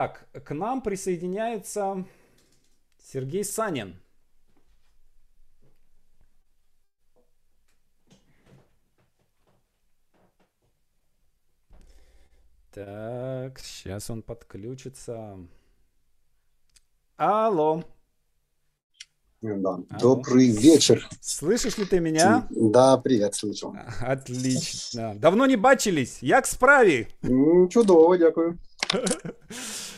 Так, к нам присоединяется Сергей Санин. Так, сейчас он подключится. Алло. Да. Алло. Добрый вечер. Слышишь ли ты меня? Да, привет, слышу. Отлично. Давно не бачились. Як справі? Чудово, дякую.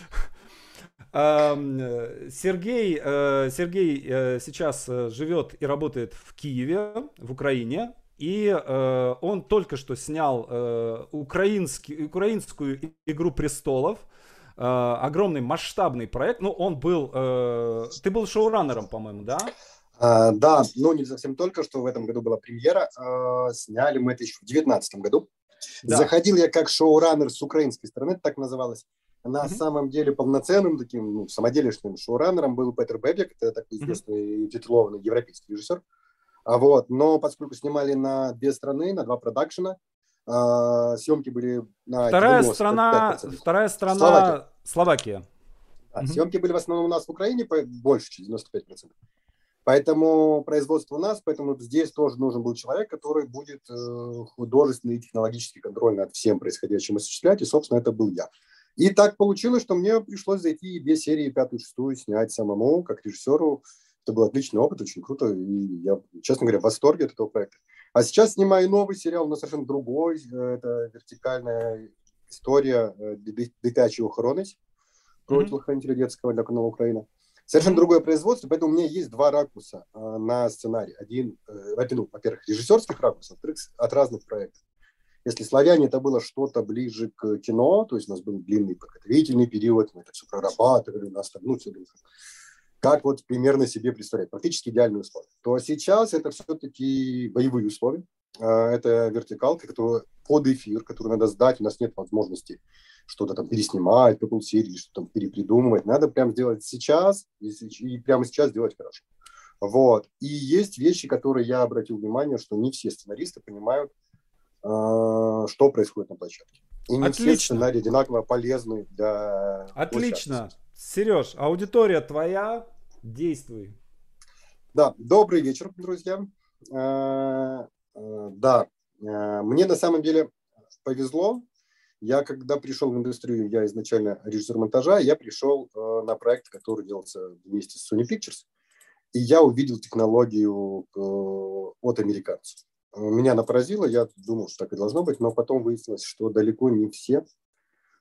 Сергей, э, Сергей э, сейчас э, живет и работает в Киеве, в Украине. И э, он только что снял э, украинский, украинскую игру престолов. Э, огромный масштабный проект. Ну, он был... Э, ты был шоураннером, по-моему, да? А, да, но не совсем только, что в этом году была премьера. А, сняли мы это еще в 2019 году. Да. Заходил я как шоураннер с украинской стороны, так называлось. На mm-hmm. самом деле полноценным таким ну, самоделишным шоураннером был Петер Бебек, это такой известный mm-hmm. титулованный европейский режиссер. А вот, но поскольку снимали на две страны, на два продакшена, э, съемки были на вторая страна, вторая страна Словакия. Словакия. Да, угу. Съемки были в основном у нас в Украине больше, чем 95%. Поэтому производство у нас, поэтому здесь тоже нужен был человек, который будет э, художественный и технологический контроль над всем происходящим осуществлять, и, собственно, это был я. И так получилось, что мне пришлось зайти и две серии, пятую, шестую снять самому, как режиссеру, это был отличный опыт, очень круто. И я, честно говоря, в восторге от этого проекта. А сейчас снимаю новый сериал, но совершенно другой. Это вертикальная история э, дитячей охоронить против mm-hmm. детского для канала Украина. Совершенно другое производство, поэтому у меня есть два ракурса э, на сценарий. Один, э, ну, во-первых, режиссерских ракурсов, во-вторых, от разных проектов. Если «Славяне» это было что-то ближе к кино, то есть у нас был длинный подготовительный период, мы это все прорабатывали, у нас там, ну, все как вот примерно себе представлять, практически идеальные условия, то сейчас это все-таки боевые условия, а, это вертикалка, которая под эфир, которую надо сдать, у нас нет возможности что-то там переснимать, по серии, что-то там перепридумывать, надо прям сделать сейчас и, прямо сейчас сделать хорошо. Вот. И есть вещи, которые я обратил внимание, что не все сценаристы понимают, что происходит на площадке. И не Отлично. все сценарии одинаково полезны для Отлично. Площадки. Сереж, аудитория твоя, действуй. Да, добрый вечер, друзья. Э, э, да, э, мне на самом деле повезло. Я когда пришел в индустрию, я изначально режиссер монтажа, я пришел на проект, который делался вместе с Sony Pictures, и я увидел технологию от американцев. Меня она поразила, я думал, что так и должно быть, но потом выяснилось, что далеко не все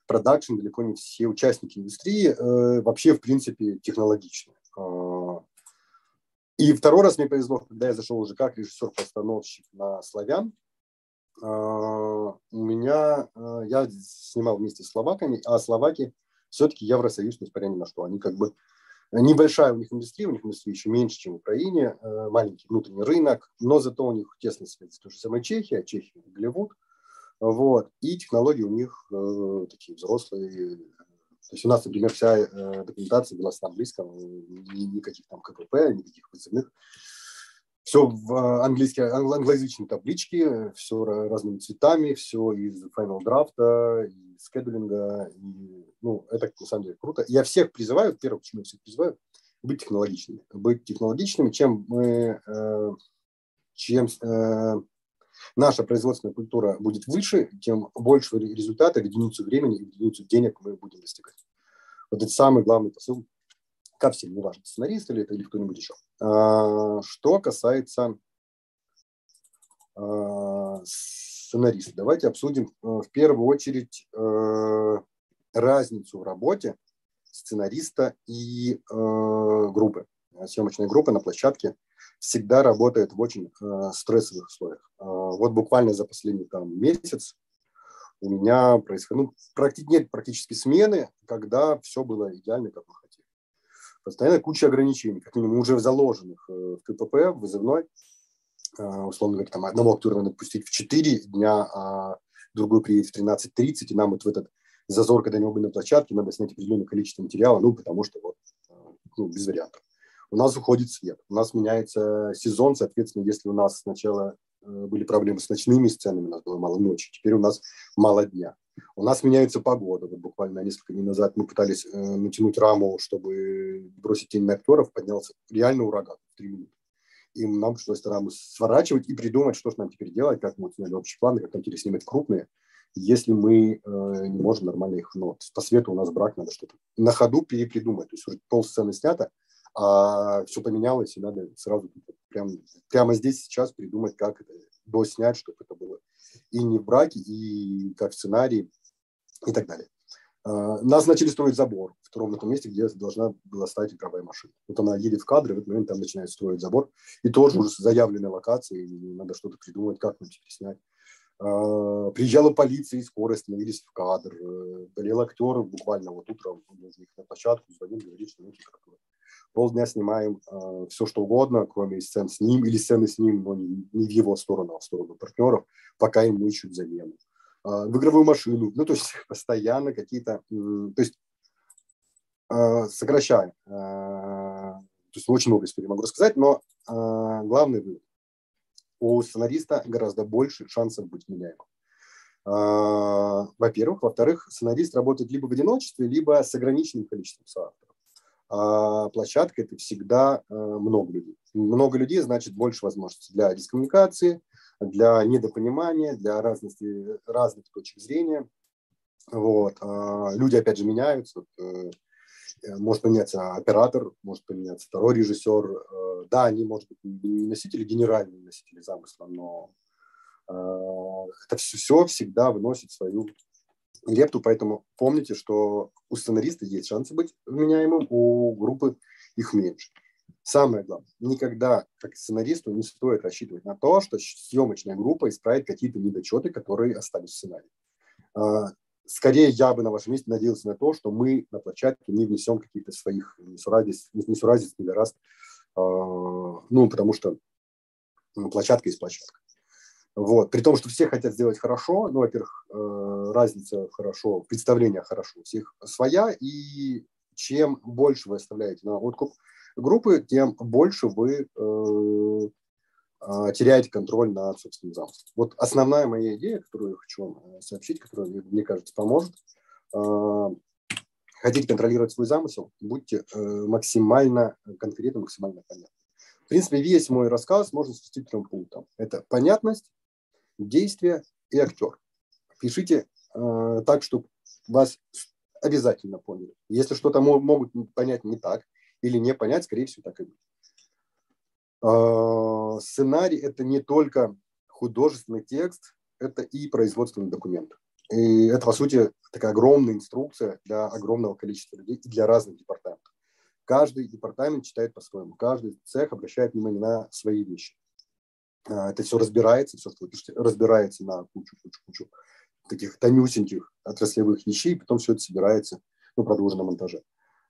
продакшн, далеко не все участники индустрии э, вообще, в принципе, технологичны. Э, и второй раз мне повезло, когда я зашел уже как режиссер-постановщик на «Славян», э, у меня, э, я снимал вместе с словаками, а словаки все-таки Евросоюз, несмотря ни на что, они как бы Небольшая у них индустрия, у них индустрия еще меньше, чем в Украине, э, маленький внутренний рынок, но зато у них тесно связь с той же самой Чехией, а Чехия – Голливуд. Вот. И технологии у них э, такие взрослые. То есть у нас, например, вся э, документация была на английском, ни, никаких там КПП, никаких вызывных. Все в английские, англоязычные таблички, все разными цветами, все из Final Draft, из скедулинга. И, ну, это на самом деле круто. Я всех призываю, первое, почему я всех призываю, быть технологичными. Быть технологичными, чем мы, э, чем э, наша производственная культура будет выше, тем больше результата в единицу времени и в единицу денег мы будем достигать. Вот это самый главный посыл ко всем, неважно, сценарист или это или кто-нибудь еще. А, что касается а, сценариста, давайте обсудим э, в первую очередь э, разницу в работе сценариста и э, группы, съемочной группы на площадке всегда работает в очень стрессовых условиях. Э, вот буквально за последний там, месяц у меня происходит, ну, практи- нет практически смены, когда все было идеально, как мы. Постоянно куча ограничений, как минимум уже заложенных э, в КПП, в вызывной. Э, условно говоря, там одного актера надо пустить в 4 дня, а другой приедет в 13.30, и нам вот в этот зазор, когда они оба на площадке, надо снять определенное количество материала, ну, потому что вот э, ну, без вариантов у нас уходит свет, у нас меняется сезон, соответственно, если у нас сначала были проблемы с ночными сценами, у нас было мало ночи, теперь у нас мало дня. У нас меняется погода. Вот буквально несколько дней назад мы пытались э, натянуть раму, чтобы бросить тень на актеров. Поднялся реально ураган в три минуты. И нам пришлось раму сворачивать и придумать, что же нам теперь делать, как мы сняли общий план, как нам теперь снимать крупные, если мы э, не можем нормально их... Ну, по свету у нас брак, надо что-то на ходу перепридумать. То есть уже пол сцены снято, а все поменялось, и надо сразу прям, прямо здесь сейчас придумать, как это доснять, чтобы это было и не в браке, и как в сценарии, и так далее. А, нас начали строить забор в том, том месте, где должна была стать игровая машина. Вот она едет в кадр, и в этот момент там начинает строить забор. И тоже уже заявленная локация, и надо что-то придумать, как нам теперь снять. А, приезжала полиция и скорая становились в кадр. Э, болел актер буквально вот утром, он их на площадку звонил, говорит, что ну, температура полдня снимаем э, все, что угодно, кроме сцен с ним или сцены с ним, но не, не в его сторону, а в сторону партнеров, пока им ищут замену. Э, в игровую машину, ну, то есть постоянно какие-то, э, то есть э, сокращаем. Э, то есть очень много историй могу рассказать, но э, главный вывод. У сценариста гораздо больше шансов быть меняемым. Uh, во-первых. Во-вторых, сценарист работает либо в одиночестве, либо с ограниченным количеством соавторов а площадка – это всегда э, много людей. Много людей значит больше возможностей для дискоммуникации, для недопонимания, для разности, разных точек зрения. Вот. А люди, опять же, меняются. Э, может поменяться оператор, может поменяться второй режиссер. Э, да, они, может быть, не носители, генеральные носители замысла, но это все, все всегда выносит свою лепту, поэтому помните, что у сценариста есть шансы быть вменяемым, у группы их меньше. Самое главное, никогда как сценаристу не стоит рассчитывать на то, что съемочная группа исправит какие-то недочеты, которые остались в сценарии. Скорее, я бы на вашем месте надеялся на то, что мы на площадке не внесем каких-то своих несуразиц, несуразиц раз, а, ну, потому что ну, площадка есть площадка. Вот. При том, что все хотят сделать хорошо, ну, во-первых, э, разница хорошо, представление хорошо, у всех своя, и чем больше вы оставляете на откуп группы, тем больше вы э, теряете контроль над собственным замыслом. Вот основная моя идея, которую я хочу вам э, сообщить, которая, мне кажется, поможет. Э, хотите контролировать свой замысел, будьте э, максимально конкретны, максимально понятны. В принципе, весь мой рассказ можно свести к трем пунктам. Это понятность, действие и актер. Пишите э, так, чтобы вас обязательно поняли. Если что-то могут понять не так или не понять, скорее всего, так и будет. Сценарий – это не только художественный текст, это и производственный документ. И это, по сути, такая огромная инструкция для огромного количества людей и для разных департаментов. Каждый департамент читает по-своему, каждый цех обращает внимание на свои вещи. А, это все разбирается, все, что вы пишете, разбирается на кучу, кучу, кучу таких тонюсеньких отраслевых вещей, потом все это собирается, ну, на монтаже.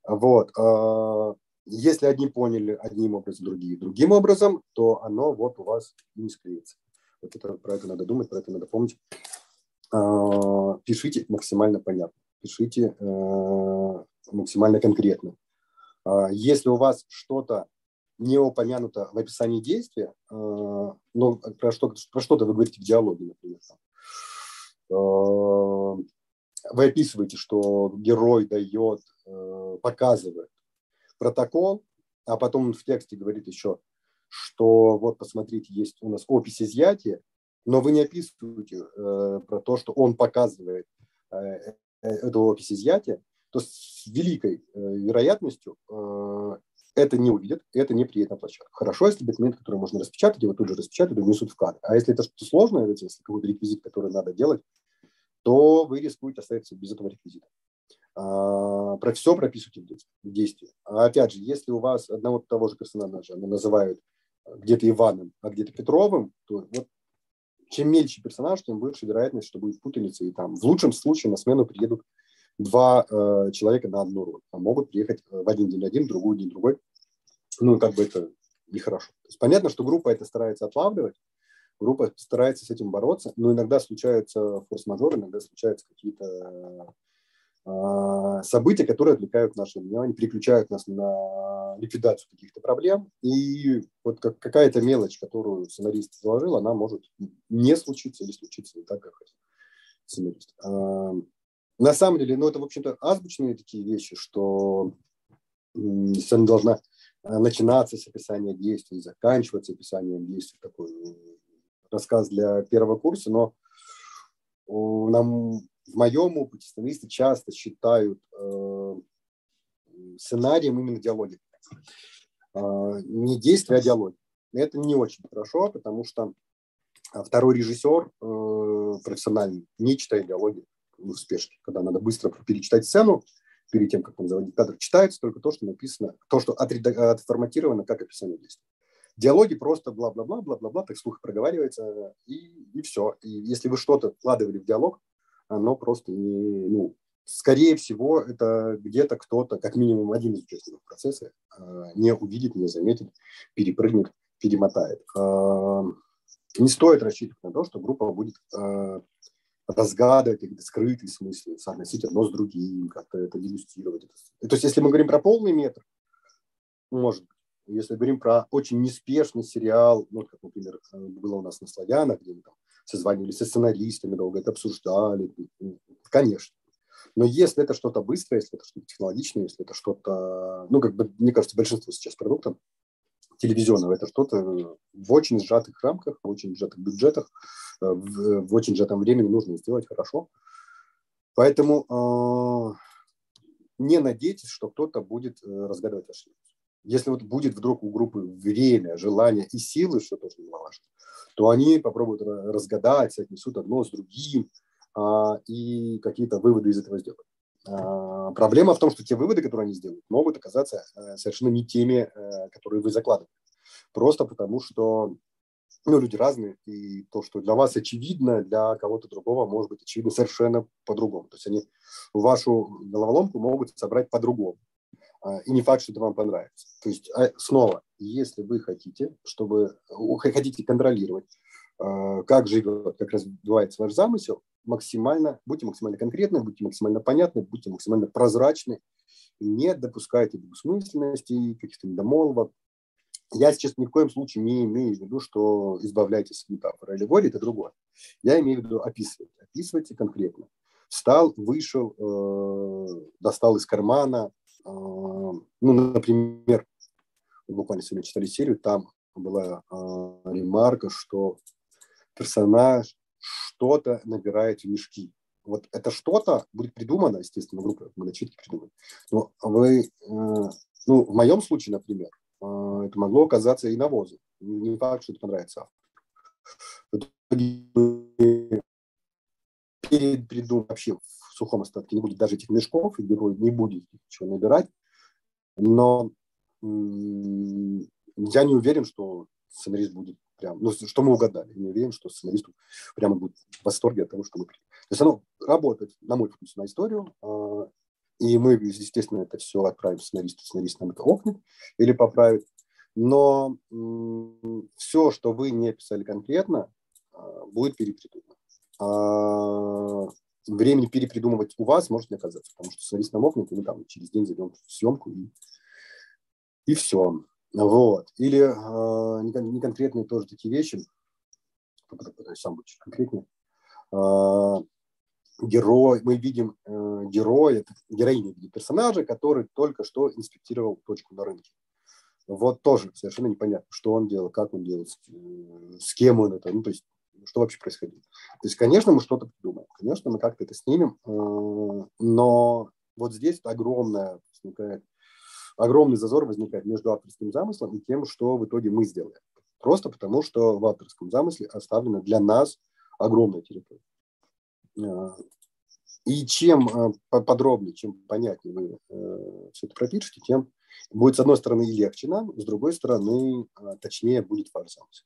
Вот. А, если одни поняли одним образом, другие другим образом, то оно вот у вас не склеится. Вот это, про это надо думать, про это надо помнить. А, пишите максимально понятно, пишите э, максимально конкретно. Если у вас что-то не упомянуто в описании действия, но про, что, про что-то вы говорите в диалоге, например. Э, вы описываете, что герой дает, показывает протокол, а потом в тексте говорит еще, что вот посмотрите, есть у нас опись изъятия, но вы не описываете про то, что он показывает эту опись изъятия, то с великой вероятностью это не увидят, это не приедет на площадку. Хорошо, если документ, который можно распечатать, его тут же распечатают и внесут в кадр. А если это что-то сложное, если какой-то реквизит, который надо делать, то вы рискуете остаться без этого реквизита. А, про все прописывайте в действии. А опять же, если у вас одного того же персонажа называют где-то Иваном, а где-то Петровым, то вот чем мельче персонаж, тем больше вероятность, что будет путаница. И там в лучшем случае на смену приедут два э, человека на одну роль. А могут приехать в один день один, в другой день другой. Ну, как бы это нехорошо. То есть понятно, что группа это старается отлавливать, группа старается с этим бороться, но иногда случаются форс-мажоры, иногда случаются какие-то э, события, которые отвлекают наше внимание, переключают нас на ликвидацию каких-то проблем. И вот как, какая-то мелочь, которую сценарист заложил, она может не случиться или случиться не так, как хотел сценарист. А, на самом деле, ну, это, в общем-то, азбучные такие вещи, что сцена должна а, начинаться с описания действий, заканчиваться описанием действий. Такой рассказ для первого курса, но нам, в моем опыте сценаристы часто считают э, сценарием именно диалоги. Э, не действия, а диалоги. Это не очень хорошо, потому что второй режиссер э, профессиональный не читает диалоги в спешке, когда надо быстро перечитать сцену, перед тем, как он заводит кадр, читается только то, что написано, то, что отформатировано как описание действия. Диалоги просто бла-бла-бла, бла-бла-бла, так слух проговаривается, и, и все. И если вы что-то вкладывали в диалог, оно просто не, ну, скорее всего, это где-то кто-то, как минимум один из участников процесса, э, не увидит, не заметит, перепрыгнет, перемотает. Э, не стоит рассчитывать на то, что группа будет э, разгадывать какие-то скрытые смыслы, соотносить одно с другим, как-то это дегустировать. То есть, если мы говорим про полный метр, может быть. Если говорим про очень неспешный сериал, ну, как, например, было у нас на «Славянах», где мы там созванивались со сценаристами, долго это обсуждали, конечно. Но если это что-то быстрое, если это что-то технологичное, если это что-то, ну, как бы, мне кажется, большинство сейчас продуктов телевизионного, это что-то в очень сжатых рамках, в очень сжатых бюджетах, э, в, в очень сжатом времени нужно сделать хорошо. Поэтому э, не надейтесь, что кто-то будет э, разгадывать ошибки. Если вот будет вдруг у группы время, желание и силы, что тоже немаловажно, то они попробуют разгадать, отнесут одно с другим а, и какие-то выводы из этого сделать. А, проблема в том, что те выводы, которые они сделают, могут оказаться а, совершенно не теми, а, которые вы закладываете. Просто потому, что ну, люди разные, и то, что для вас очевидно, для кого-то другого может быть очевидно совершенно по-другому. То есть они вашу головоломку могут собрать по-другому. А, и не факт, что это вам понравится. То есть, а, снова, если вы хотите, чтобы хотите контролировать, а, как живет, как развивается ваш замысел, максимально, будьте максимально конкретны, будьте максимально понятны, будьте максимально прозрачны, не допускайте двусмысленности, каких-то недомолвок. Я сейчас ни в коем случае не имею в виду, что избавляйтесь от метафоры. Аллегории – это другое. Я имею в виду описывать. Описывайте конкретно. Встал, вышел, э, достал из кармана, ну, например, буквально сегодня читали серию, там была а, ремарка, что персонаж что-то набирает в мешки. Вот это что-то будет придумано, естественно, группа мы начитки придумали. Но вы, э, ну, в моем случае, например, э, это могло оказаться и навозом. Не факт, что это понравится автору. Перед придум вообще сухом остатке не будет даже этих мешков, и герой не будет ничего набирать. Но я не уверен, что сценарист будет прям, ну, что мы угадали. Не уверен, что сценарист прямо будет в восторге от того, что мы То есть оно работает, на мой вкус, на историю, а, и мы, естественно, это все отправим сценаристу, сценарист нам это охнет или поправит. Но все, что вы не писали конкретно, а, будет перепридумано. Времени перепридумывать у вас может не оказаться, потому что сценарист намокнет, и мы там через день зайдем в съемку, и, и все. Вот. Или э, не, не конкретные тоже такие вещи, сам быть чуть конкретнее. Э, герой, мы видим э, героя, героиню видим персонажа, который только что инспектировал точку на рынке. Вот тоже совершенно непонятно, что он делал, как он делал, с, э, с кем он это. Ну, то есть что вообще происходило. То есть, конечно, мы что-то придумаем, конечно, мы как-то это снимем, э, но вот здесь огромная возникает, огромный зазор возникает между авторским замыслом и тем, что в итоге мы сделаем. Просто потому, что в авторском замысле оставлена для нас огромная территория. Э, и чем э, подробнее, чем понятнее вы все это пропишете, тем будет, с одной стороны, легче нам, с другой стороны, точнее будет ваш замысел.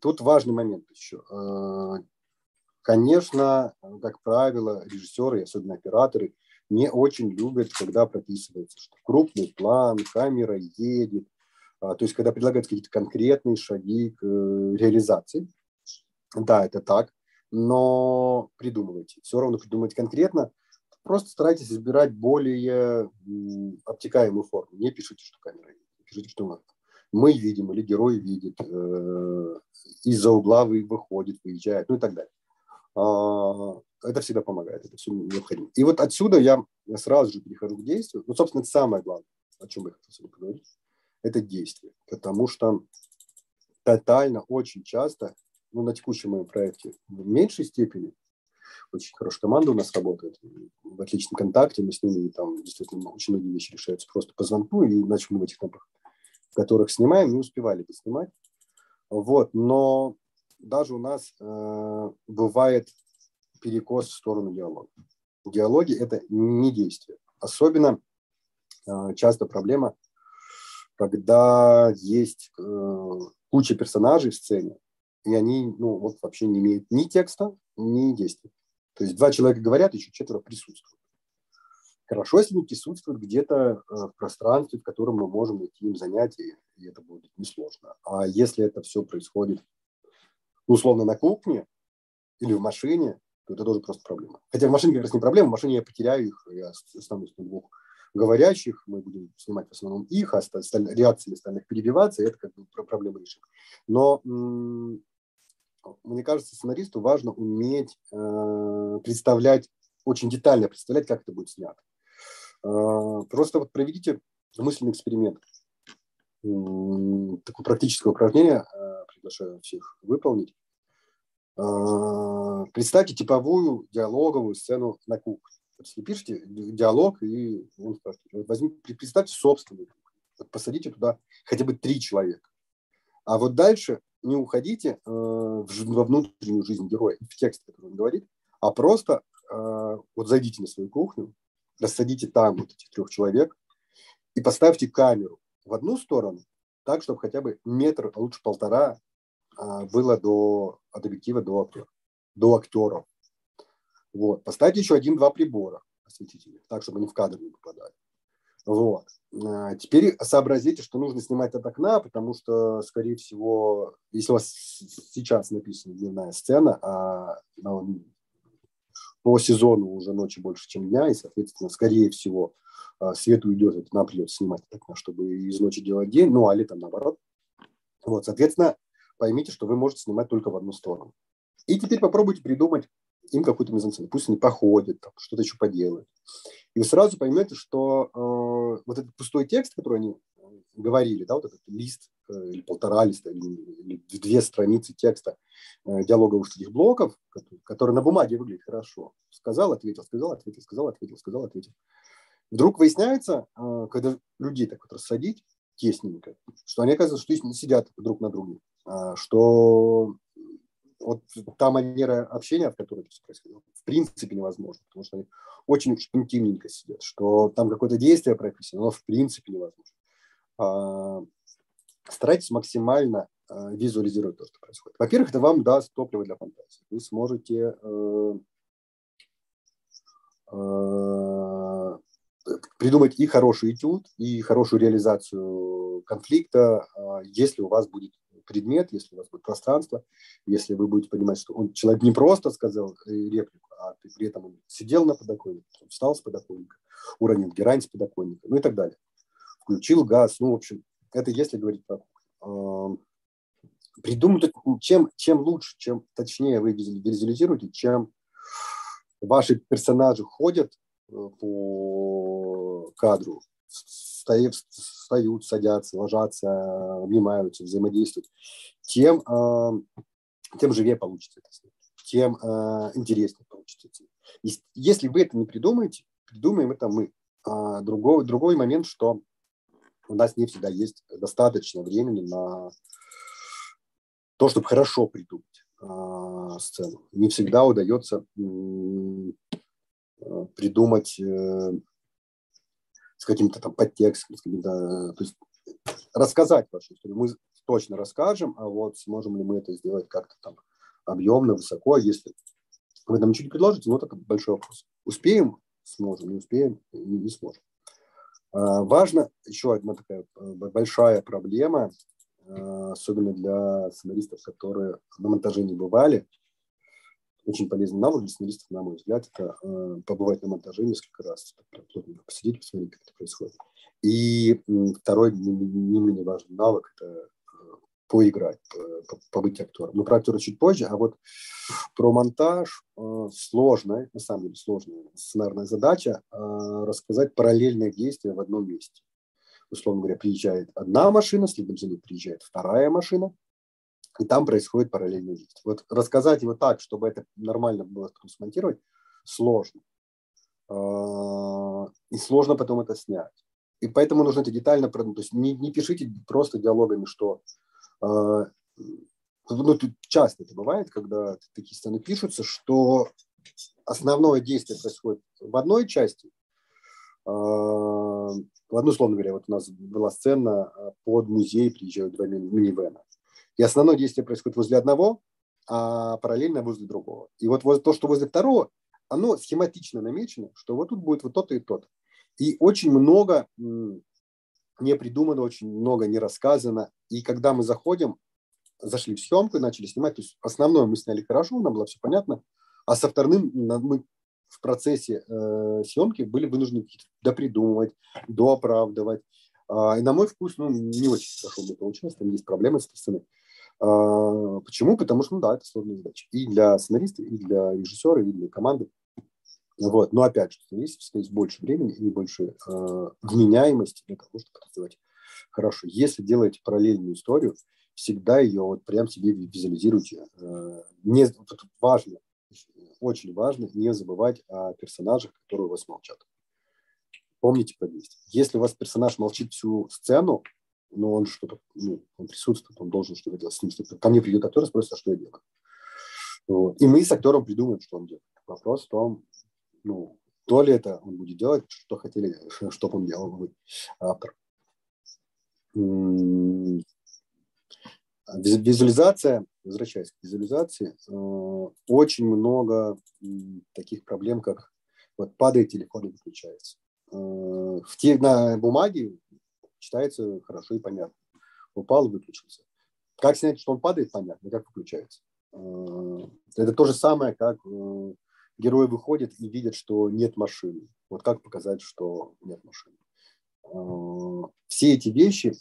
Тут важный момент еще. А, конечно, как правило, режиссеры, особенно операторы, не очень любят, когда прописывается, что крупный план, камера едет, а, то есть когда предлагают какие-то конкретные шаги к э, реализации. Да, это так, но придумывайте. Все равно придумывайте конкретно. Просто старайтесь избирать более обтекаемую форму. Не пишите, что камера едет. Пишите, что мы видим или герой видит, э, из-за угла выходит, выезжает, ну и так далее. А, это всегда помогает, это все необходимо. И вот отсюда я, я сразу же перехожу к действию. Ну, собственно, это самое главное, о чем я хотел поговорить, это действие. Потому что тотально, очень часто, ну, на текущем моем проекте в меньшей степени, очень хорошая команда у нас работает, в отличном контакте, мы с ними там действительно очень многие вещи решаются просто по звонку, и в этих темпах, в которых снимаем, не успевали бы снимать. Вот, но даже у нас э, бывает перекос в сторону диалога. Диалоги – это не действие. Особенно э, часто проблема, когда есть э, куча персонажей в сцене, и они ну, вот вообще не имеют ни текста, ни действия. То есть два человека говорят, еще четверо присутствуют. Хорошо, если они присутствуют где-то э, в пространстве, в котором мы можем найти им занятия, и это будет несложно. А если это все происходит, условно, на кухне или в машине, то это тоже просто проблема. Хотя в машине как раз не проблема, в машине я потеряю их, я останусь на двух говорящих, мы будем снимать в основном их, а осталь... реакциями остальных перебиваться, и это как бы проблема решим. Но мне кажется, сценаристу важно уметь э, представлять, очень детально представлять, как это будет снято. Э, просто вот проведите мысленный эксперимент. Такое практическое упражнение э, приглашаю всех выполнить. Э, представьте типовую диалоговую сцену на кухне. Если пишете диалог, и он вот возьми, представьте собственную вот посадите туда хотя бы три человека. А вот дальше не уходите во внутреннюю жизнь героя, в текст, который он говорит, а просто вот зайдите на свою кухню, рассадите там вот этих трех человек и поставьте камеру в одну сторону, так, чтобы хотя бы метр, а лучше полтора э, было до, от объектива до актера, до актеров. Вот. Поставьте еще один-два прибора осветительных, так, чтобы они в кадр не попадали. Вот. А, теперь сообразите, что нужно снимать от окна, потому что, скорее всего, если у вас сейчас написана дневная сцена, а по сезону уже ночи больше, чем дня, и, соответственно, скорее всего, а, свет уйдет, это нам придется снимать от окна, чтобы из ночи делать день, ну, а летом наоборот. Вот, соответственно, поймите, что вы можете снимать только в одну сторону. И теперь попробуйте придумать им какую-то мизансцену. Пусть они походят, там, что-то еще поделают. И вы сразу поймете, что э, вот этот пустой текст, который они говорили, да, вот этот лист э, или полтора листа, или, две страницы текста э, диалоговых таких блоков, который на бумаге выглядит хорошо. Сказал, ответил, сказал, ответил, сказал, ответил, сказал, ответил. Вдруг выясняется, э, когда людей так вот рассадить тесненько, что они, оказывается, что не сидят друг на друге, а, что вот та манера общения, в которой это все происходило, в принципе невозможно, потому что они очень интимненько сидят, что там какое-то действие прописано, но в принципе невозможно. А, старайтесь максимально а, визуализировать то, что происходит. Во-первых, это вам даст топливо для фантазии. Вы сможете э, э, придумать и хороший этюд, и хорошую реализацию конфликта, а, если у вас будет предмет, если у вас будет пространство, если вы будете понимать, что он, человек не просто сказал э, реплику, а при этом он сидел на подоконнике, он встал с подоконника, уронил герань с подоконника, ну и так далее. Включил газ, ну, в общем, это если говорить про придумать, чем, чем лучше, чем точнее вы визуализируете, чем ваши персонажи ходят э, по кадру, встают, встают, садятся, ложатся, обнимаются, взаимодействуют, тем, э, тем живее получится это тем э, интереснее получится. Если вы это не придумаете, придумаем это мы. А другой, другой момент, что у нас не всегда есть достаточно времени на то, чтобы хорошо придумать э, сцену. Не всегда удается э, придумать э, с каким-то там подтекстом, с каким-то, то есть рассказать вашу историю. Мы точно расскажем, а вот сможем ли мы это сделать как-то там объемно, высоко. Если вы нам ничего не предложите, ну, это большой вопрос. Успеем? Сможем. Не успеем? Не, не сможем. А, важно, еще одна такая э, большая проблема, э, особенно для сценаристов, которые на монтаже не бывали, очень полезный навык для сценаристов, на мой взгляд, это э, побывать на монтаже несколько раз, плотненько посидеть, посмотреть, как это происходит. И второй не, не менее важный навык – это поиграть, побыть актером. Но про актера чуть позже. А вот про монтаж э, сложная, на самом деле сложная сценарная задача э, рассказать параллельные действия в одном месте. Условно говоря, приезжает одна машина, следом за ней приезжает вторая машина, и там происходит параллельное действие. Вот рассказать его так, чтобы это нормально было смонтировать, сложно. Э, и сложно потом это снять. И поэтому нужно это детально продумать. То есть не, не пишите просто диалогами, что э, ну, тут часто это бывает, когда такие сцены пишутся, что основное действие происходит в одной части. В одну, условно говоря, вот у нас была сцена под музей, приезжают два минивэна. И основное действие происходит возле одного, а параллельно возле другого. И вот то, что возле второго, оно схематично намечено, что вот тут будет вот то-то и то-то. И очень много не придумано, очень много не рассказано. И когда мы заходим, зашли в съемку и начали снимать, то есть основное мы сняли хорошо, нам было все понятно, а со вторым мы в процессе э, съемки были вынуждены допридумывать, дооправдывать. Э, и на мой вкус, ну, не очень хорошо мне получилось, там есть проблемы с сценой. Э, почему? Потому что, ну да, это сложная задача. И для сценариста, и для режиссера, и для команды. Вот. Но опять же, есть, есть больше времени и больше э, вменяемости для того, чтобы сделать хорошо. Если делаете параллельную историю, всегда ее вот прям себе визуализируйте. Э, не, важно, очень важно не забывать о персонажах, которые у вас молчат. Помните про. Если у вас персонаж молчит всю сцену, но он что-то, ну, он присутствует, он должен что-то делать с ним. Ко мне придет актер и спросит, а что я делаю. Вот. И мы с актером придумаем, что он делает. Вопрос в том, ну, то ли это он будет делать, что хотели, чтобы он делал вы, автор. Визуализация, возвращаясь к визуализации, э, очень много таких проблем, как вот падает телефон и выключается. Э, в те, на бумаге читается хорошо и понятно. Упал, выключился. Как снять, что он падает, понятно, как выключается. Э, это то же самое, как герой выходит и видит, что нет машины. Вот как показать, что нет машины. Все эти вещи,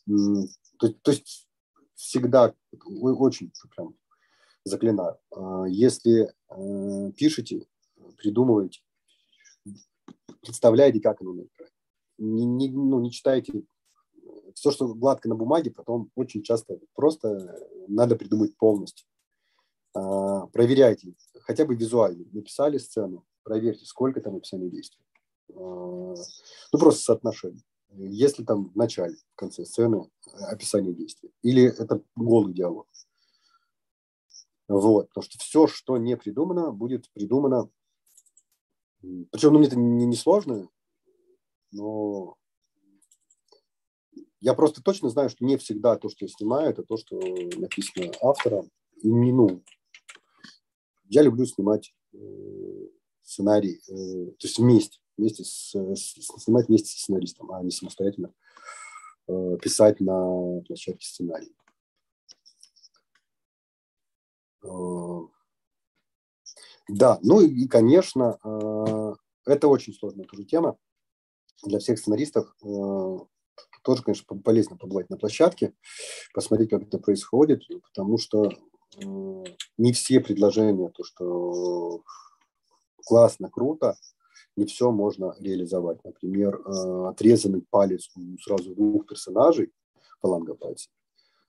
то, то есть всегда очень прям заклинаю. А, если э, пишете, придумываете, представляете, как оно на. Не, не, ну, не читайте все, что гладко на бумаге, потом очень часто просто надо придумать полностью. А, проверяйте, хотя бы визуально. Написали сцену, проверьте, сколько там описаний действий. А, ну, просто соотношение. Если там в начале, в конце сцены описание действия. Или это голый диалог. Вот. Потому что все, что не придумано, будет придумано. Причем, ну, это не, не сложно, но я просто точно знаю, что не всегда то, что я снимаю, это то, что написано автором. И не, ну, я люблю снимать э, сценарий, э, то есть вместе вместе с, с, снимать вместе с сценаристом, а не самостоятельно э, писать на площадке сценарий. Да, ну и, конечно, это очень сложная тоже тема для всех сценаристов. Тоже, конечно, полезно побывать на площадке, посмотреть, как это происходит, потому что не все предложения, то, что классно, круто, не все можно реализовать. Например, э, отрезанный палец у сразу двух персонажей, фаланга пальца,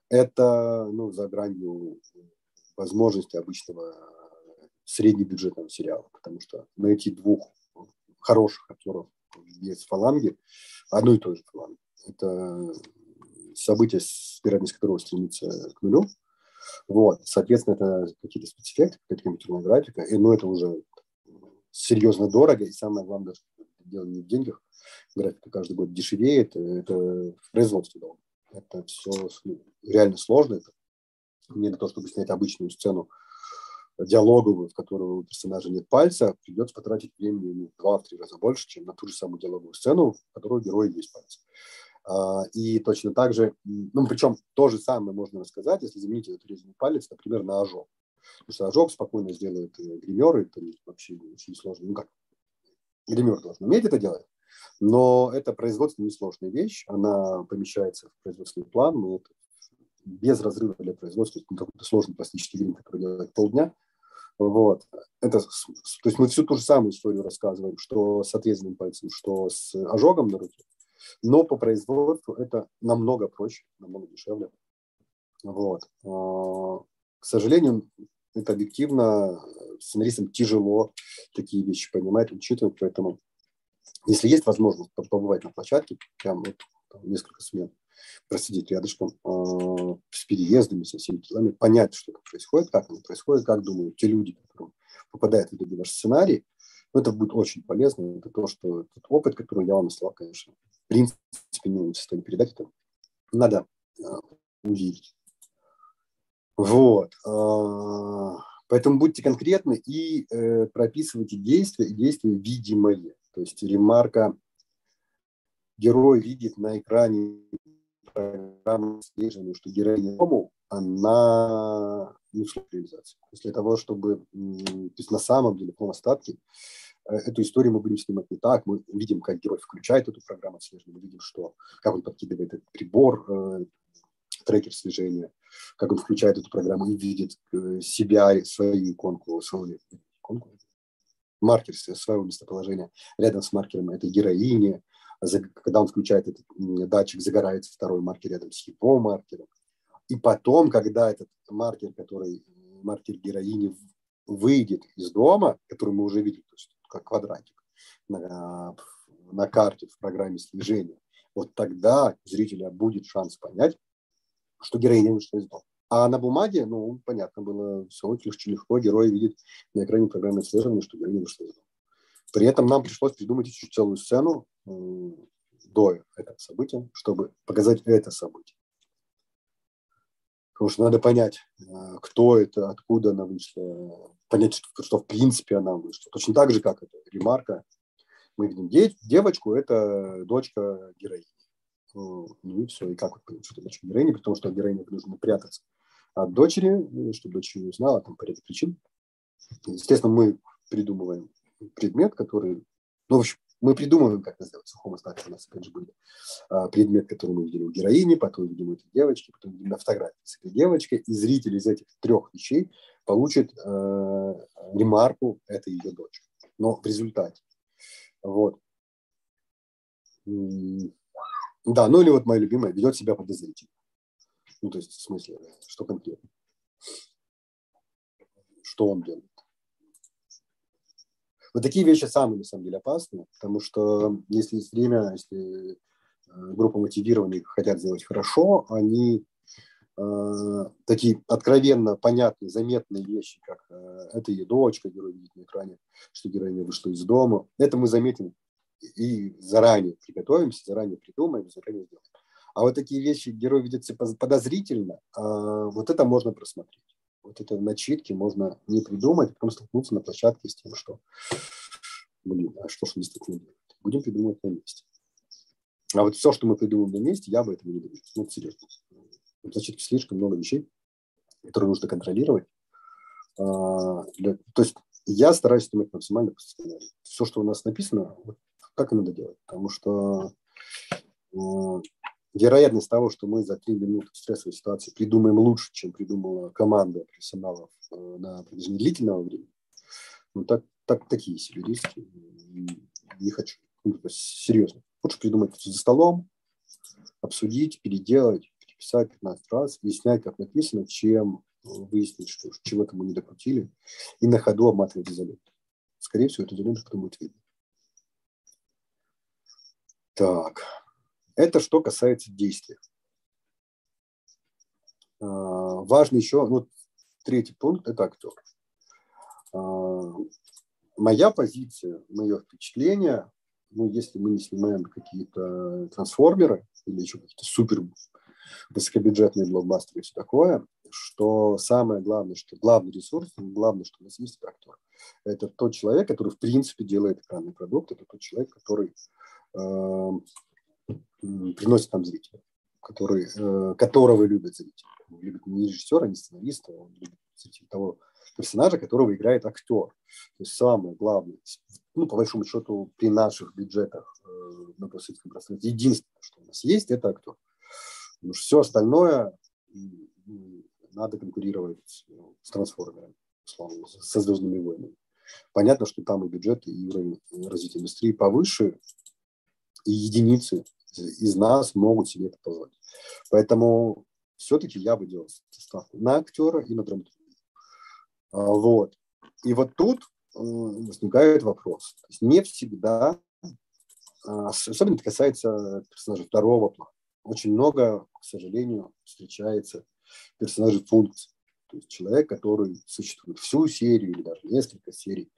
это ну, за гранью возможности обычного среднебюджетного сериала, потому что найти двух хороших актеров без фаланги, одной и той же фаланги, это событие, вероятность которого стремится к нулю. Вот, соответственно, это какие-то спецэффекты, какая-то компьютерная графика, и, ну, это уже серьезно дорого, и самое главное, что дело не в деньгах, графика каждый год дешевеет, это в производстве долго. Это все реально сложно. Это не для того, чтобы снять обычную сцену диалоговую, в которой у персонажа нет пальца, придется потратить времени ну, два-три раза больше, чем на ту же самую диалоговую сцену, в которой у героя есть пальцы. А, и точно так же, ну, причем то же самое можно рассказать, если заменить этот резаный палец, например, на ожог. Потому что ожог спокойно сделает гример, это вообще очень сложно. Ну как, гример должен уметь это делать, но это производственно несложная вещь, она помещается в производственный план, мы это без разрыва для производства, это какой-то сложный пластический грим, который делает полдня. Вот. Это, то есть мы всю ту же самую историю рассказываем, что с отрезанным пальцем, что с ожогом на руке, но по производству это намного проще, намного дешевле. Вот. А, к сожалению, это объективно сценаристам тяжело такие вещи понимать, учитывать, поэтому если есть возможность побывать на площадке, прям вот, несколько смен, просидеть рядышком э, с переездами, со всеми делами, понять, что происходит, как оно происходит, как думают те люди, которые попадают в итоге ваш сценарий, ну, это будет очень полезно. Это то, что тот опыт, который я вам наслал, конечно, в принципе, не в состоянии передать, это надо э, увидеть. Вот. Э, поэтому будьте конкретны и э, прописывайте действия, и действия видимые. То есть ремарка герой видит на экране программу отслеживания, что героиня Тому, она не. То есть для того, чтобы, то есть на самом деле, по остатке, э, эту историю мы будем снимать не так. Мы увидим, как герой включает эту программу отслеживания, мы видим, что, как он подкидывает этот прибор, э, трекер слежения, как он включает эту программу и видит э, себя, свою иконку, свою иконку, маркер своего местоположения рядом с маркером этой героини, когда он включает этот датчик, загорается второй маркер рядом с его маркером. И потом, когда этот маркер, который маркер героини выйдет из дома, который мы уже видели, то есть как квадратик на, на карте в программе слежения, вот тогда у зрителя будет шанс понять, что героиня вышла из дома. А на бумаге, ну, понятно было, все очень легко, герой видит на экране программы слежения, что героиня вышла из дома. При этом нам пришлось придумать еще целую сцену до этого события, чтобы показать это событие. Потому что надо понять, э, кто это, откуда она вышла, понять, что, что в принципе она вышла. Точно так же, как это ремарка. Мы видим де- девочку, это дочка героини. Ну и все, и как вот что дочка героини, потому что героине нужно прятаться от дочери, чтобы дочь не узнала, там по ряду причин. Естественно, мы придумываем предмет, который, ну, в общем, мы придумываем, как это сделать. В сухом остатке у нас, опять же, были а, предмет, который мы видели у героини, потом видим у этой девочки, потом видим на фотографии с этой девочкой, и зритель из этих трех вещей получит э, ремарку «это ее дочь». Но в результате. Вот. Да, ну или вот моя любимая, ведет себя подозрительно. Ну, то есть, в смысле, что конкретно? Что он делает? Вот такие вещи самые, на самом деле, опасные, потому что если есть время, если э, группа мотивированных хотят сделать хорошо, они э, такие откровенно понятные, заметные вещи, как э, это ее герой видит на экране, что героиня вышла из дома, это мы заметим и заранее приготовимся, заранее придумаем, заранее сделаем. А вот такие вещи, герой видится подозрительно, э, вот это можно просмотреть вот это начитки можно не придумать, а потом столкнуться на площадке с тем, что, блин, а что же действительно делать? Будем придумывать на месте. А вот все, что мы придумаем на месте, я бы этого не делал. Ну, серьезно. В начитке слишком много вещей, которые нужно контролировать. А, то есть я стараюсь думать максимально по сценарию. Все, что у нас написано, вот так и надо делать. Потому что вероятность того, что мы за три минуты в стрессовой ситуации придумаем лучше, чем придумала команда профессионалов э, на протяжении длительного времени, ну, так, так, такие себе риски. Не хочу. Ну, серьезно. Лучше придумать за столом, обсудить, переделать, переписать 15 раз, объяснять, как написано, чем выяснить, что чего-то мы не докрутили, и на ходу обматывать изоленту. Скорее всего, это изолента потом будет видно. Так. Это что касается действия. А, важно еще, ну, третий пункт – это актер. А, моя позиция, мое впечатление, ну, если мы не снимаем какие-то трансформеры или еще какие-то супер высокобюджетные блокбастеры и все такое, что самое главное, что главный ресурс, главное, что у нас есть, актер. Это тот человек, который в принципе делает экранный продукт, это тот человек, который э, приносит нам зрителя, который, э, которого любят зрители. Он любит не режиссера, не сценариста, он любит того персонажа, которого играет актер. То есть самое главное, ну, по большому счету, при наших бюджетах э, на постсоветском пространстве, единственное, что у нас есть, это актер. Потому что все остальное надо конкурировать ну, с трансформерами, условно, со звездными войнами. Понятно, что там и бюджет, и уровень развития индустрии повыше, единицы из нас могут себе это позволить. Поэтому все-таки я бы делал ставку на актера и на драматурга. Вот. И вот тут возникает вопрос. Не всегда, а, особенно это касается персонажа второго плана, очень много, к сожалению, встречается персонажей функций. То есть человек, который существует всю серию или даже несколько серий,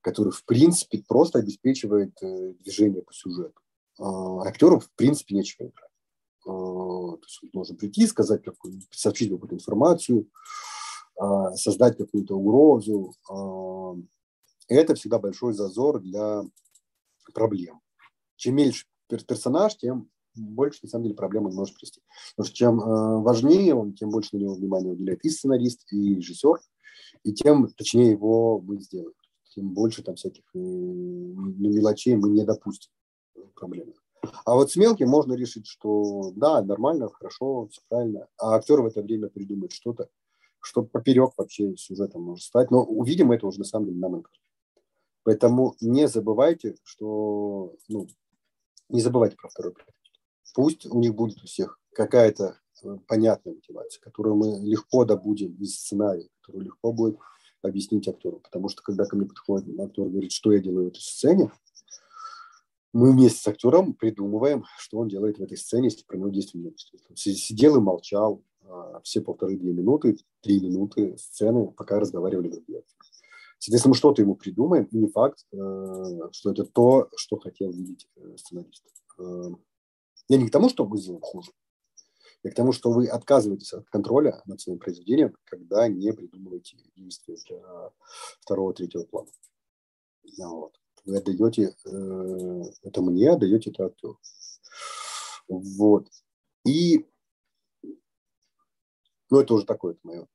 который, в принципе, просто обеспечивает э, движение по сюжету. А, актеру, в принципе, нечего играть. А, то есть он должен прийти, сказать какую сообщить какую-то информацию, а, создать какую-то угрозу. Это всегда большой зазор для проблем. Чем меньше персонаж, тем больше, на самом деле, проблем он может привести. Потому что чем важнее он, тем больше на него внимания уделяет и сценарист, и режиссер, и тем точнее его мы сделаем. Тем больше там всяких э, мелочей мы не допустим проблемы. А вот с мелким можно решить, что да, нормально, хорошо, все правильно. А актер в это время придумает что-то, что поперек вообще сюжета может стать. Но увидим это уже на самом деле на монтаже. Поэтому не забывайте, что ну, не забывайте про второй проект. Пусть у них будет у всех какая-то э, понятная мотивация, которую мы легко добудем из сценария, которую легко будет объяснить актеру. Потому что когда ко мне подходит актер и говорит, что я делаю в этой сцене, мы вместе с актером придумываем, что он делает в этой сцене, если про него действия нет. Сидел и молчал а, все полторы-две минуты, три минуты сцены, пока разговаривали другие актеры. Соответственно, мы что-то ему придумаем, и не факт, э, что это то, что хотел видеть э, сценарист. Э, я не к тому, что мы сделаем хуже, я к тому, что вы отказываетесь от контроля над своим произведением, когда не придумываете действия для второго, третьего плана. Вот. Вы отдаете это мне, отдаете это актеру. Вот. И ну, это уже такое это мое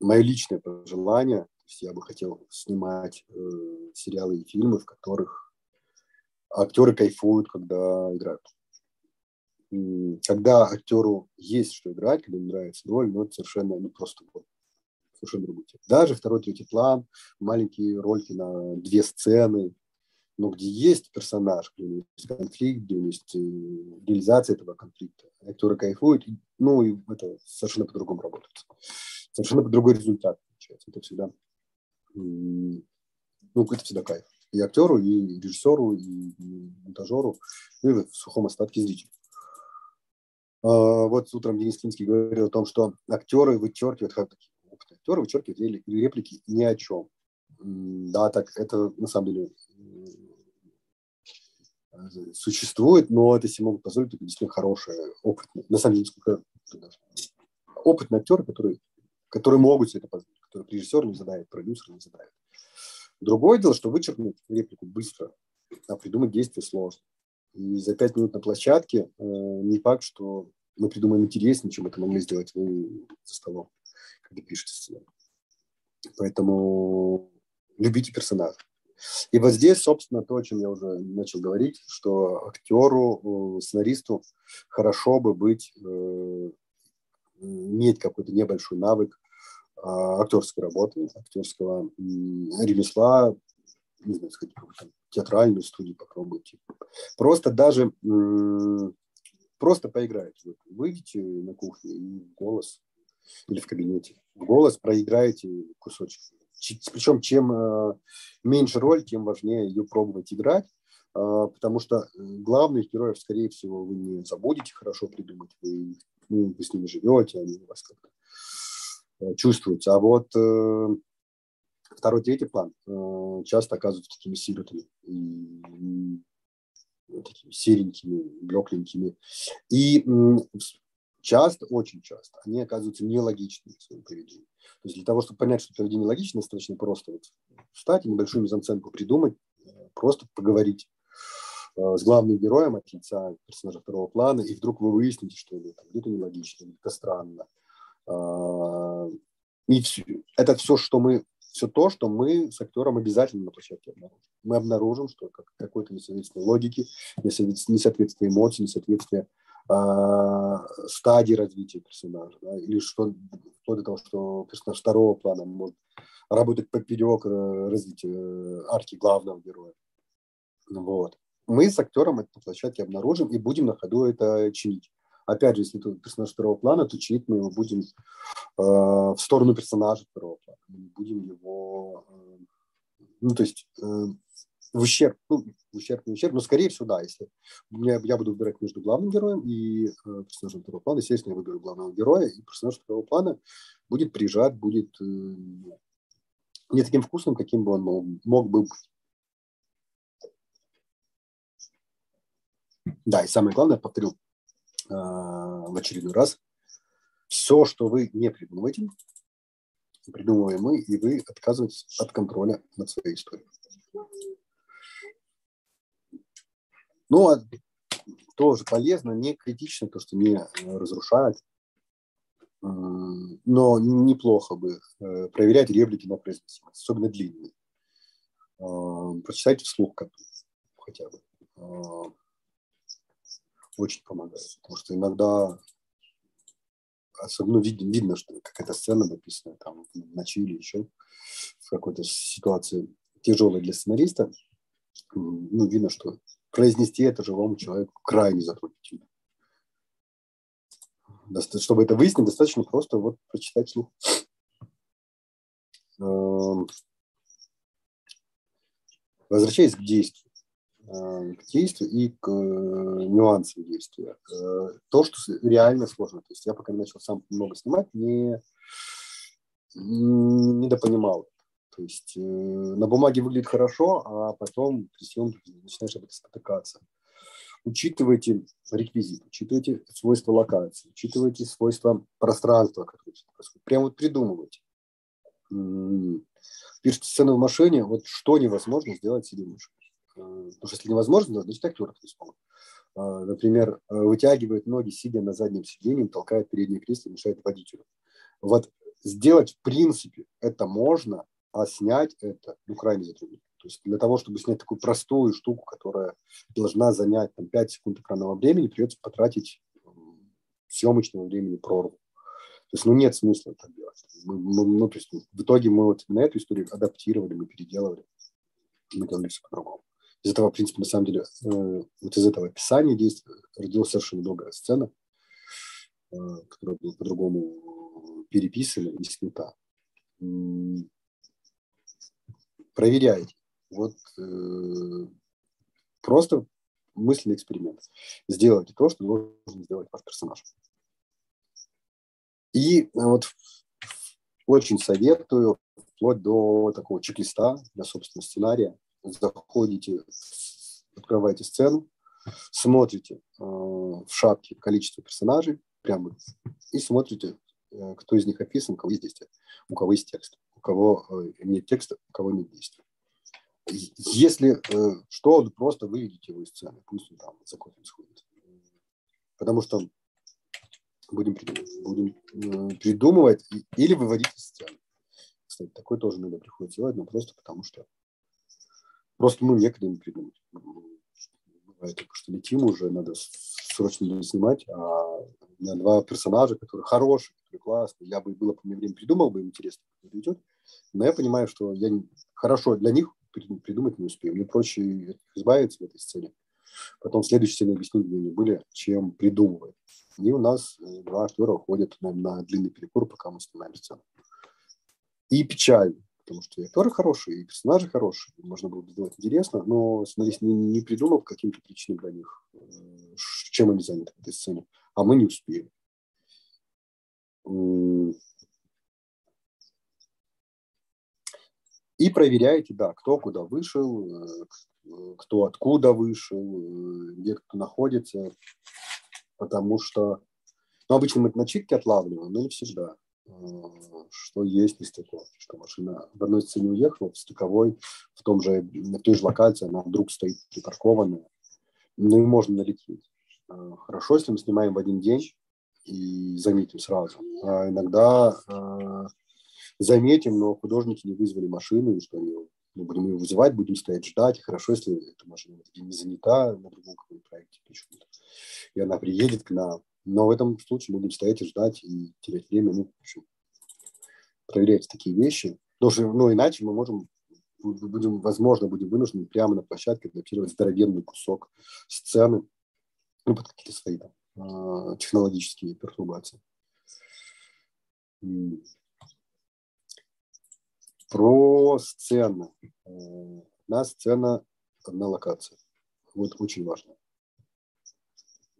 мое личное пожелание, я бы хотел снимать э, сериалы и фильмы, в которых актеры кайфуют, когда играют. Когда актеру есть что играть, когда ему нравится роль, но это совершенно не просто вот, совершенно другой тип. Даже второй, третий план, маленькие ролики на две сцены, но где есть персонаж, где есть конфликт, где есть э, реализация этого конфликта. Актеры кайфуют, ну и это совершенно по-другому работает совершенно другой результат получается. Это всегда, ну, это всегда кайф. И актеру, и режиссеру, и монтажеру, ну и в сухом остатке зрителю. А, вот утром Денис Кинский говорил о том, что актеры вычеркивают, опытные актеры вычеркивают реплики ни о чем. Да, так это на самом деле существует, но это себе могут позволить только действительно хорошие, опытные, на самом деле, сколько опытные актеры, которые которые могут себе это позволить, которые режиссер не задает, продюсер не задает. Другое дело, что вычеркнуть реплику быстро, а придумать действие сложно. И за пять минут на площадке э, не факт, что мы придумаем интереснее, чем это могли сделать вы за столом, когда пишете сценарий. Поэтому любите персонажа. И вот здесь, собственно, то, о чем я уже начал говорить, что актеру, э, сценаристу хорошо бы быть, э, иметь какой-то небольшой навык а, актерской работы, актерского ремесла, не знаю, сказать, там, театральную студию попробуйте. Просто даже просто поиграйте. Выйдите на кухню и голос или в кабинете. В голос проиграете кусочек. Причем чем э, меньше роль, тем важнее ее пробовать играть, а, потому что э, главных героев, скорее всего, вы не забудете хорошо придумать, вы, ну, вы с ними живете, они у вас как-то Э, чувствуется. А вот э, второй, третий план э, часто оказываются такими сиротами такими серенькими, блекленькими. И часто, очень часто, они оказываются нелогичными в своем поведении. То есть для того, чтобы понять, что поведение логично, достаточно просто вот встать и небольшую мизансценку придумать, просто поговорить с главным героем от лица персонажа второго плана, и вдруг вы выясните, что где-то нелогично, где-то странно, а, и все, это все, что мы все то, что мы с актером обязательно на площадке обнаружим. Мы обнаружим, что как, какое-то несоответствие логики, несоответствие эмоций, несоответствие э, стадии развития персонажа. Да, или что, вплоть до того, что персонаж второго плана может работать поперек э, развития э, арки главного героя. Вот. Мы с актером это на площадке обнаружим и будем на ходу это чинить. Опять же, если это персонаж второго плана, то чинить мы его будем э, в сторону персонажа второго плана. Мы будем его, э, ну, то есть э, в ущерб, ну, в ущерб, не ущерб, но скорее всего, да, если я, я буду выбирать между главным героем и э, персонажем второго плана, естественно, я выберу главного героя, и персонаж второго плана будет приезжать, будет э, не таким вкусным, каким бы он мог, мог бы быть. Да, и самое главное, повторю, в очередной раз. Все, что вы не придумываете, придумываем мы, и вы отказываетесь от контроля над своей историей. Ну, а тоже полезно, не критично, то, что не разрушает, но неплохо бы э, проверять реплики на произносимость, особенно длинные. Прочитайте вслух хотя бы очень помогает. Потому что иногда особенно видно, видно что какая-то сцена написана там в ночи или еще в какой-то ситуации тяжелой для сценариста. Ну, видно, что произнести это живому человеку крайне затруднительно. Чтобы это выяснить, достаточно просто вот прочитать слух. Эм, возвращаясь к действию. Э, к действию и к э, нюансам действия. Э, то, что реально сложно. То есть я пока начал сам много снимать, не, не допонимал. То есть на бумаге выглядит хорошо, а потом при съемке начинаешь об этом спотыкаться. Учитывайте реквизит, учитывайте свойства локации, учитывайте свойства пространства, которое происходит. Прямо вот придумывайте. Пишите сцену в машине, вот что невозможно сделать сидя в машине. Потому что если невозможно, значит актер не смог. А, например, э, вытягивает ноги, сидя на заднем сиденье, толкает переднее кресло, мешает водителю. Вот сделать в принципе это можно, а снять это ну, крайне затруднительно. То есть для того, чтобы снять такую простую штуку, которая должна занять там, 5 секунд экранного времени, придется потратить съемочного времени прорву. То есть, ну, нет смысла это делать. Мы, мы, ну, то есть, в итоге мы вот на эту историю адаптировали, мы переделывали, мы делали все по-другому из этого, в принципе, на самом деле, э, вот из этого описания действия родилась совершенно другая сцена, э, которая была по-другому переписана и снята. Проверяйте. Вот э, просто мысленный эксперимент. Сделайте то, что должен сделать ваш персонаж. И вот очень советую, вплоть до такого чек-листа для собственного сценария, заходите, открываете сцену, смотрите э, в шапке количество персонажей прямо и смотрите, э, кто из них описан, кого есть действие, у кого есть текст, у кого э, нет текста, у кого нет действия. Если э, что, просто выведите его из сцены, пусть он там за кофе сходит. Потому что будем придумывать, будем э, придумывать или выводить из сцены. Кстати, такое тоже иногда приходится делать, но просто потому что Просто ну, некогда не придумать. Бывает только, что летим уже, надо срочно снимать, а меня два персонажа, которые хорошие, которые классные. Я бы было бы мне время придумал бы, интересно как идет. Но я понимаю, что я хорошо для них придумать не успею. Мне проще избавиться в этой сцене. Потом в следующей сцене объяснить, где они были, чем придумывать. И у нас э, два актера уходят на, на длинный перекур, пока мы снимаем сцену. И печально потому что и актеры хорошие, и персонажи хорошие, можно было бы сделать интересно, но сценарист не, не придумал каким-то причинам для них, э, чем они заняты в этой сцене, а мы не успели. И проверяете, да, кто куда вышел, э, кто откуда вышел, э, где кто находится, потому что, ну, обычно мы начитки отлавливаем, но не всегда что есть нестыковки, что машина в одной сцене уехала, в стыковой, в, том же, в той же локации она вдруг стоит припаркованная, ну и можно налететь. А, хорошо, если мы снимаем в один день и заметим сразу. А иногда а, заметим, но художники не вызвали машину, и что они мы будем ее вызывать, будем стоять ждать. Хорошо, если эта машина не занята на другом каком-то проекте и она приедет к нам. Но в этом случае будем стоять и ждать и терять время. Ну, в общем, проверять такие вещи. Потому ну, иначе мы можем будем, возможно, будем вынуждены прямо на площадке адаптировать здоровенный кусок сцены, ну, под какие-то свои там, а, технологические пертурбации. Про сцену. Одна сцена, одна локация. Вот очень важно.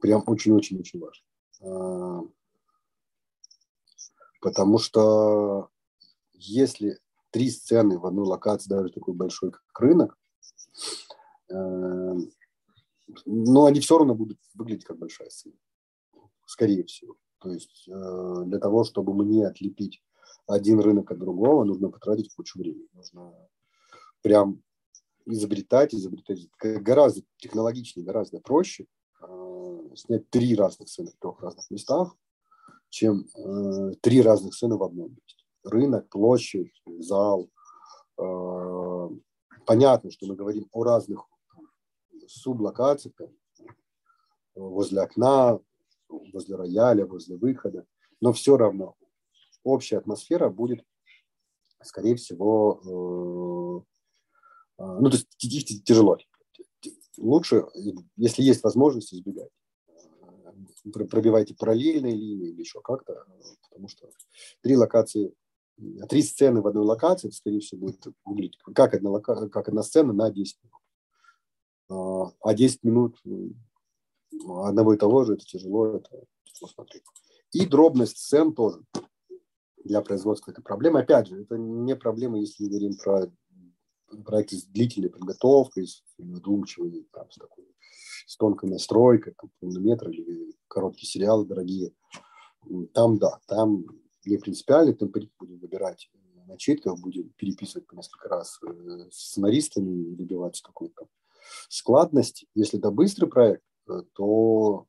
Прям очень-очень-очень важно. А, потому что если три сцены в одной локации, даже такой большой, как рынок, э, но они все равно будут выглядеть как большая сцена. Скорее всего. То есть э, для того, чтобы мне отлепить один рынок от другого, нужно потратить кучу времени. Нужно прям изобретать, изобретать. Гораздо технологичнее, гораздо проще э, снять три разных сцены в трех разных местах, чем три разных сцены в одном месте рынок, площадь, зал. Э, понятно, что мы говорим о разных сублокациях, возле окна, возле рояля, возле выхода, но все равно общая атмосфера будет, скорее всего, э, э, ну, то есть тяжело. Лучше, если есть возможность, избегать. Пробивайте параллельные линии или еще как-то, потому что три локации три сцены в одной локации, скорее всего, будет выглядеть как одна, как одна сцена на 10 минут. А 10 минут одного и того же, это тяжело, это тяжело смотреть. И дробность сцен тоже для производства это проблема. Опять же, это не проблема, если мы говорим про проекты с длительной подготовкой, с вдумчивой, там, с такой с тонкой настройкой, там, полнометр или короткие сериалы дорогие. Там, да, там не принципиально, темпорит будем выбирать на читках, будем переписывать по несколько раз э, с сценаристами добиваться какой-то складности. Если это быстрый проект, э, то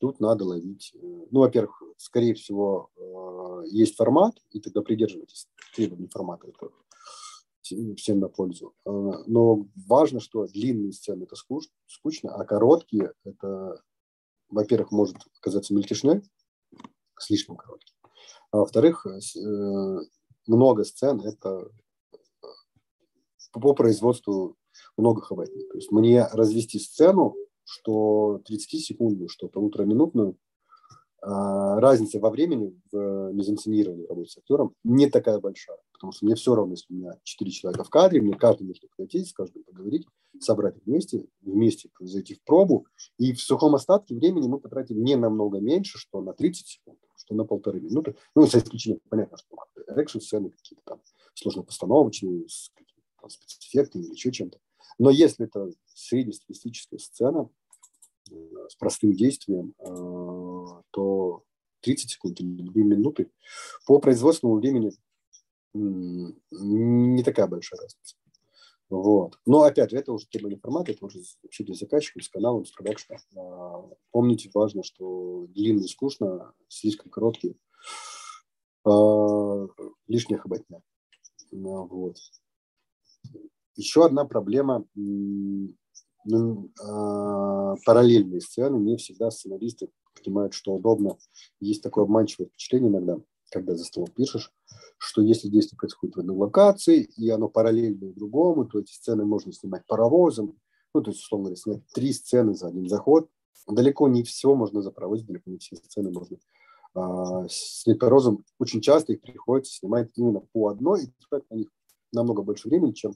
тут надо ловить. Э, ну, во-первых, скорее всего, есть формат, и тогда придерживайтесь требований формата. Это всем на пользу. Но важно, что длинные сцены – это скучно, а короткие – это, во-первых, может оказаться мельтешной, слишком короткий. А во-вторых, э, много сцен – это по производству много хватит. То есть мне развести сцену, что 30-секундную, что полутораминутную, а разница во времени в мизансценировании работы с актером не такая большая, потому что мне все равно, если у меня 4 человека в кадре, мне каждый может подойти, с каждым поговорить, собрать вместе, вместе зайти в пробу, и в сухом остатке времени мы потратим не намного меньше, что на 30 секунд, что на полторы минуты. Ну, за исключением, понятно, что экшн-сцены какие-то там сложно-постановочные, с какими-то спецэффектами или еще чем-то. Но если это среднестатистическая сцена э, с простым действием, э, то 30 секунд или 2 минуты по производственному времени не такая большая разница. Вот. Но опять же, это уже требование формата, это уже вообще для заказчиков, с каналом, с продакшном. А, помните, важно, что длинный скучно, слишком короткий, а, лишняя хоботня. Ну, вот. Еще одна проблема ну, а, параллельные сцены. Не всегда сценаристы понимают, что удобно. Есть такое обманчивое впечатление иногда, когда за столом пишешь, что если действие происходит в одной локации, и оно параллельно другому, то эти сцены можно снимать паровозом, ну, то есть, условно говоря, снять три сцены за один заход. Далеко не все можно за паровоз, далеко не все сцены можно а, снять паровозом. Очень часто их приходится снимать именно по одной, и тратить на них намного больше времени, чем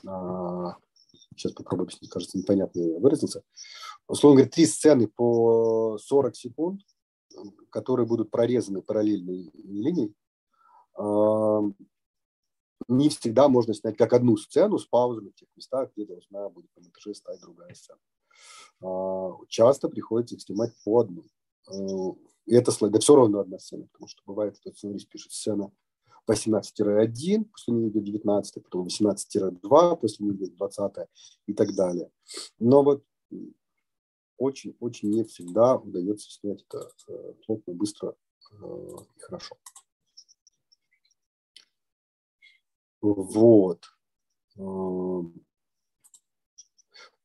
сейчас попробую объяснить, кажется, непонятно я выразился. Условно говоря, три сцены по 40 секунд, которые будут прорезаны параллельной линией, не всегда можно снять как одну сцену с паузами в тех местах, где должна будет на монтаже стать другая сцена. А, часто приходится их снимать по одной. А, и это да все равно одна сцена, потому что бывает, что сценарист пишет сцена 18-1, после нее идет 19, потом 18-2, после нее идет 20 и так далее. Но вот очень-очень не всегда удается снять это э, плотно, быстро э, и хорошо. Вот. На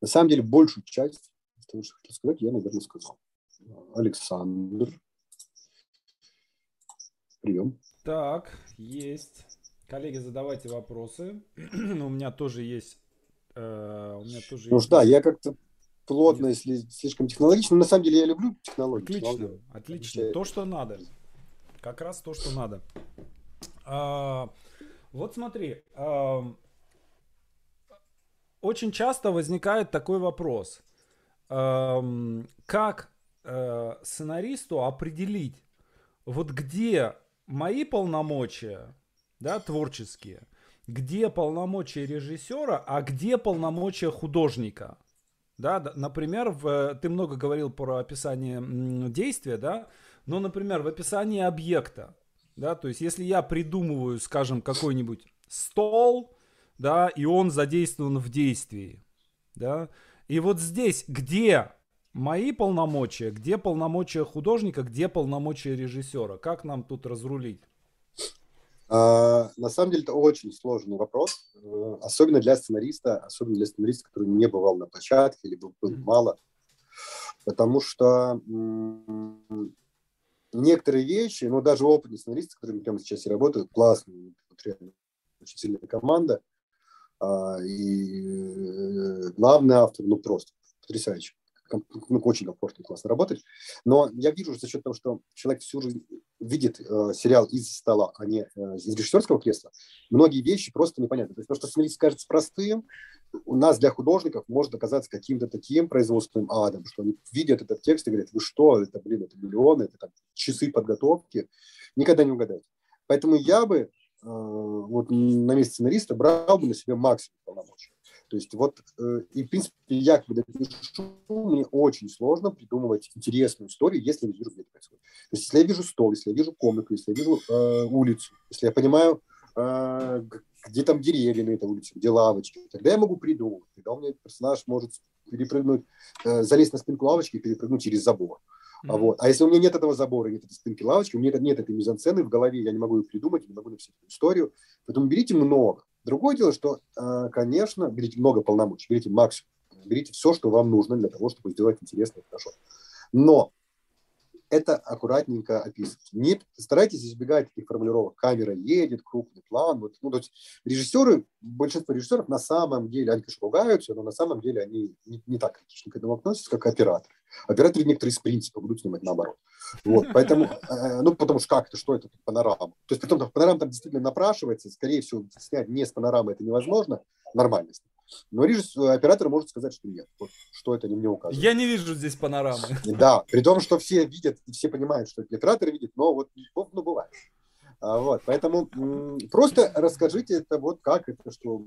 самом деле, большую часть того, что хотел сказать, я, наверное, сказал. Александр. Прием. Так, есть. Коллеги, задавайте вопросы. у меня тоже есть. Э, у меня тоже ну, есть... да, я как-то плотно, если слишком технологично. Но на самом деле я люблю технологии. Отлично, технологии. отлично. То, что надо. Как раз то, что надо. А, вот смотри. А, очень часто возникает такой вопрос. А, как а, сценаристу определить, вот где мои полномочия, да, творческие, где полномочия режиссера, а где полномочия художника. Да, например, в, ты много говорил про описание действия, да, но, например, в описании объекта, да, то есть если я придумываю, скажем, какой-нибудь стол, да, и он задействован в действии, да, и вот здесь, где мои полномочия, где полномочия художника, где полномочия режиссера, как нам тут разрулить? А, на самом деле это очень сложный вопрос, э, особенно для сценариста, особенно для сценариста, который не бывал на площадке или был, был мало, потому что некоторые вещи, ну даже опытные сценаристы, с которыми прямо сейчас и работают, классные, очень сильная команда, а, и э, главный автор, ну просто потрясающий ну, очень комфортно, классно работать. Но я вижу за счет того, что человек всю жизнь видит э, сериал из стола, а не э, из режиссерского кресла, многие вещи просто непонятны. То есть то, что сценарист кажется простым, у нас для художников может оказаться каким-то таким производственным адом, что они видят этот текст и говорят, вы что, это, блин, это миллионы, это там, часы подготовки, никогда не угадаете. Поэтому я бы э, вот на месте сценариста брал бы на себя максимум полномочий. То есть вот, э, и в принципе, я когда пишу, мне очень сложно придумывать интересную историю, если я вижу, где это происходит. То есть если я вижу стол, если я вижу комнату, если я вижу э, улицу, если я понимаю, э, где там деревья на этой улице, где лавочки, тогда я могу придумать. Тогда у меня персонаж может перепрыгнуть, э, залезть на спинку лавочки и перепрыгнуть через забор. Mm-hmm. А, вот. а если у меня нет этого забора, нет этой спинки лавочки, у меня нет этой мизансцены в голове, я не могу ее придумать, не могу написать эту историю. Поэтому берите много. Другое дело, что, э, конечно, берите много полномочий, берите максимум, берите все, что вам нужно для того, чтобы сделать интересно и хорошо. Но это аккуратненько описывать. Не старайтесь избегать таких формулировок. Камера едет, крупный план. Вот, ну, то есть режиссеры, большинство режиссеров на самом деле, они, конечно, ругаются, но на самом деле они не, не так критично к этому относятся, как операторы. Операторы некоторые из принципа будут снимать наоборот. Вот, поэтому, э, ну, потому что как это, что это, панорама? То есть, потом панорама там действительно напрашивается, скорее всего, снять не с панорамы это невозможно, нормально. Но режиссер, оператор может сказать, что нет. Вот, что это не мне указывает. Я не вижу здесь панорамы. Да, при том, что все видят, все понимают, что оператор видит, но вот ну, бывает. А, вот, поэтому просто расскажите это вот как это, что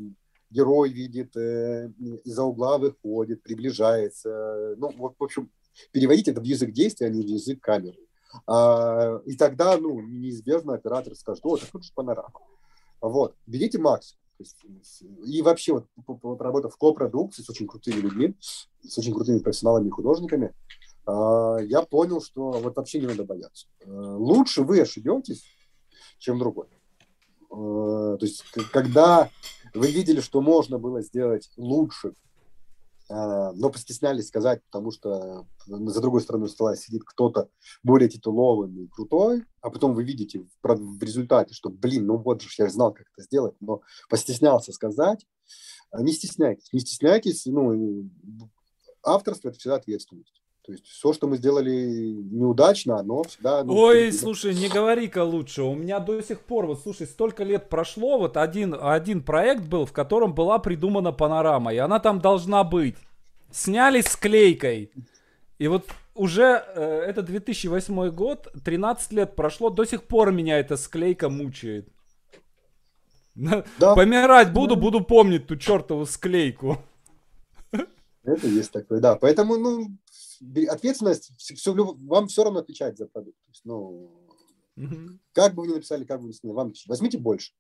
герой видит, э, из-за угла выходит, приближается. Ну, вот, в общем, переводите это в язык действия, а не в язык камеры. А, и тогда, ну, неизбежно оператор скажет, о, так тут же панорама. Вот, берите максимум. И вообще, вот, работа в копродукции с очень крутыми людьми, с очень крутыми профессионалами и художниками, а, я понял, что вот вообще не надо бояться. А, лучше вы ошибетесь, чем другой. А, то есть, когда вы видели, что можно было сделать лучше, а, но постеснялись сказать, потому что за другой стороной стола сидит кто-то более титулованный крутой, а потом вы видите в результате, что, блин, ну вот же я знал, как это сделать, но постеснялся сказать. А, не стесняйтесь, не стесняйтесь, ну, авторство – это всегда ответственность. То есть все, что мы сделали неудачно, оно всегда... Ну, Ой, перед... слушай, не говори-ка лучше. У меня до сих пор, вот слушай, столько лет прошло, вот один, один проект был, в котором была придумана панорама, и она там должна быть. Сняли с клейкой. И вот уже э, это 2008 год, 13 лет прошло, до сих пор меня эта склейка мучает. Да. Помирать буду, да. буду помнить ту чертову склейку. Это есть такое, да. Поэтому, ну, ответственность, все, вам все равно отвечать за продукт. То есть, ну, угу. как бы вы ни написали, как бы вы ни написали, вам возьмите больше.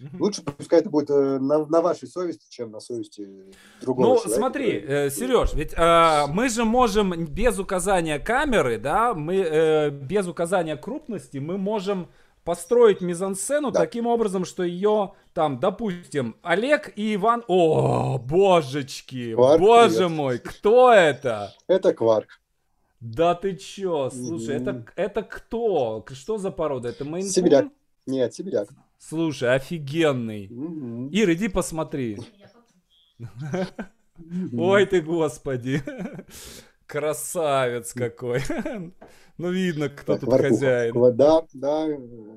Угу. Лучше пускай это будет э, на, на вашей совести, чем на совести другого Ну, человека, смотри, который... э, Сереж, ведь э, мы же можем без указания камеры, да, мы э, без указания крупности, мы можем построить мизансцену да. таким образом, что ее там, допустим, Олег и Иван... О, божечки, Кварк, боже привет. мой, кто это? Это Кварк. Да ты чё, слушай, mm-hmm. это, это кто? Что за порода? Это мейнкун? Сибиряк. Нет, сибиряк. Слушай, офигенный. Mm-hmm. Ир, иди посмотри. Ой ты, господи. Красавец какой. Ну, видно, кто тут хозяин. Да, да.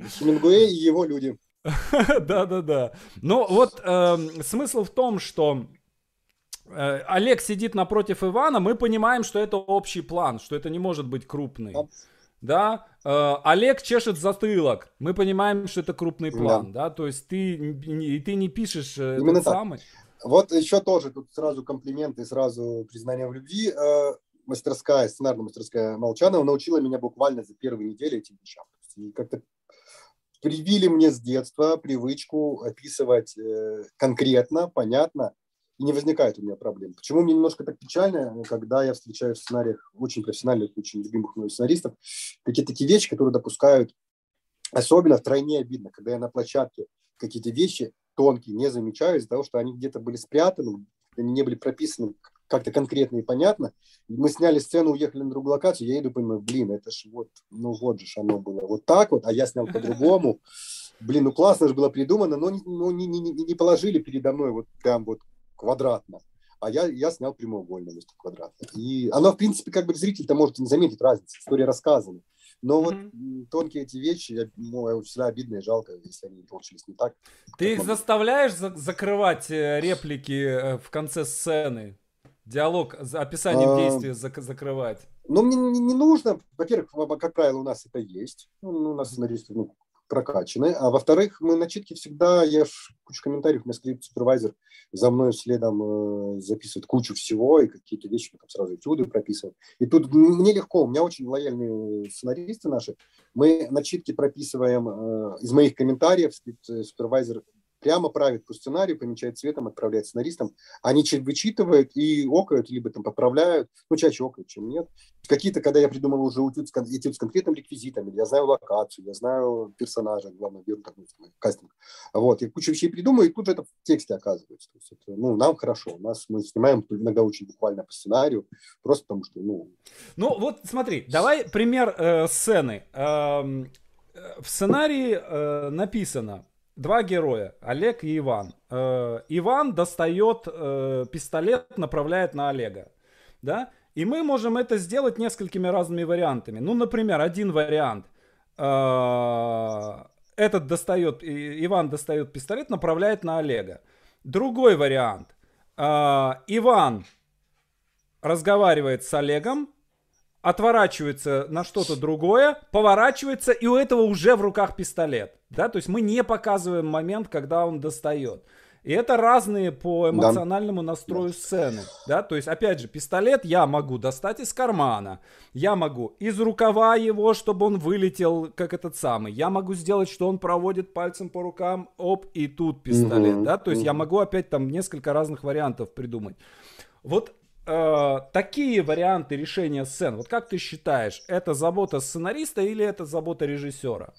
Хемингуэй и его люди. Да-да-да. Ну, вот эм, смысл в том, что э, Олег сидит напротив Ивана, мы понимаем, что это общий план, что это не может быть крупный. Да, э, Олег чешет затылок. Мы понимаем, что это крупный план, да, то есть ты, ты не пишешь э, Именно этот самый. Вот еще тоже тут сразу комплименты, сразу признание в любви. Мастерская, сценарная мастерская Молчанова научила меня буквально за первые недели этим вещам. И как-то привили мне с детства привычку описывать э, конкретно, понятно, и не возникает у меня проблем. Почему мне немножко так печально, когда я встречаю в сценариях очень профессиональных, очень любимых мной сценаристов, какие-то такие вещи, которые допускают, особенно втройне обидно, когда я на площадке какие-то вещи тонкие не замечаю из-за того, что они где-то были спрятаны, они не были прописаны как-то конкретно и понятно. Мы сняли сцену, уехали на другую локацию, я иду, понимаю, блин, это ж вот, ну вот же оно было вот так вот, а я снял по-другому. Блин, ну классно же было придумано, но, но не, не, не, не положили передо мной вот прям вот квадратно. А я, я снял прямоугольно вместо квадратно. И оно, в принципе, как бы зритель-то может не заметить разницы, история рассказана. Но mm-hmm. вот тонкие эти вещи, я, ну, всегда обидно и жалко, если они получились не так. Ты их могу. заставляешь за- закрывать э, реплики э, в конце сцены? Диалог, описанием а, действия зак- закрывать? Ну, мне не, не нужно. Во-первых, как правило, у нас это есть. Ну, у нас сценаристы ну, прокачаны. А во-вторых, мы начитки всегда, я кучу комментариев, у меня скрипт-супервайзер за мной следом э, записывает кучу всего, и какие-то вещи мы там сразу этюды прописываем. И тут мне легко, у меня очень лояльные сценаристы наши. Мы начитки прописываем э, из моих комментариев, скрипт-супервайзер прямо правит по сценарию, помечает цветом, отправляет сценаристам. Они вычитывают и окают, либо там поправляют, ну, чаще окают, чем нет. Какие-то, когда я придумал уже этюд с, этюд с конкретным реквизитом, я знаю локацию, я знаю персонажа, главное, беру такой кастинг. Вот, и кучу вещей придумаю, и тут же это в тексте оказывается. То есть это, ну, нам хорошо, у нас мы снимаем иногда очень буквально по сценарию, просто потому что, ну... Ну, вот смотри, давай пример э, сцены. Эм, э, в сценарии э, написано, два героя, Олег и Иван. Э, Иван достает э, пистолет, направляет на Олега, да? И мы можем это сделать несколькими разными вариантами. Ну, например, один вариант. Э, этот достает, Иван достает пистолет, направляет на Олега. Другой вариант. Иван разговаривает с Олегом, отворачивается на что-то другое, поворачивается, и у этого уже в руках пистолет. Да, то есть мы не показываем момент, когда он достает. И это разные по эмоциональному да. настрою да. сцены. Да, то есть, опять же, пистолет я могу достать из кармана. Я могу из рукава его, чтобы он вылетел, как этот самый. Я могу сделать, что он проводит пальцем по рукам, оп, и тут пистолет. Угу, да, то есть угу. я могу опять там несколько разных вариантов придумать. Вот э, такие варианты решения сцен, вот как ты считаешь, это забота сценариста или это забота режиссера?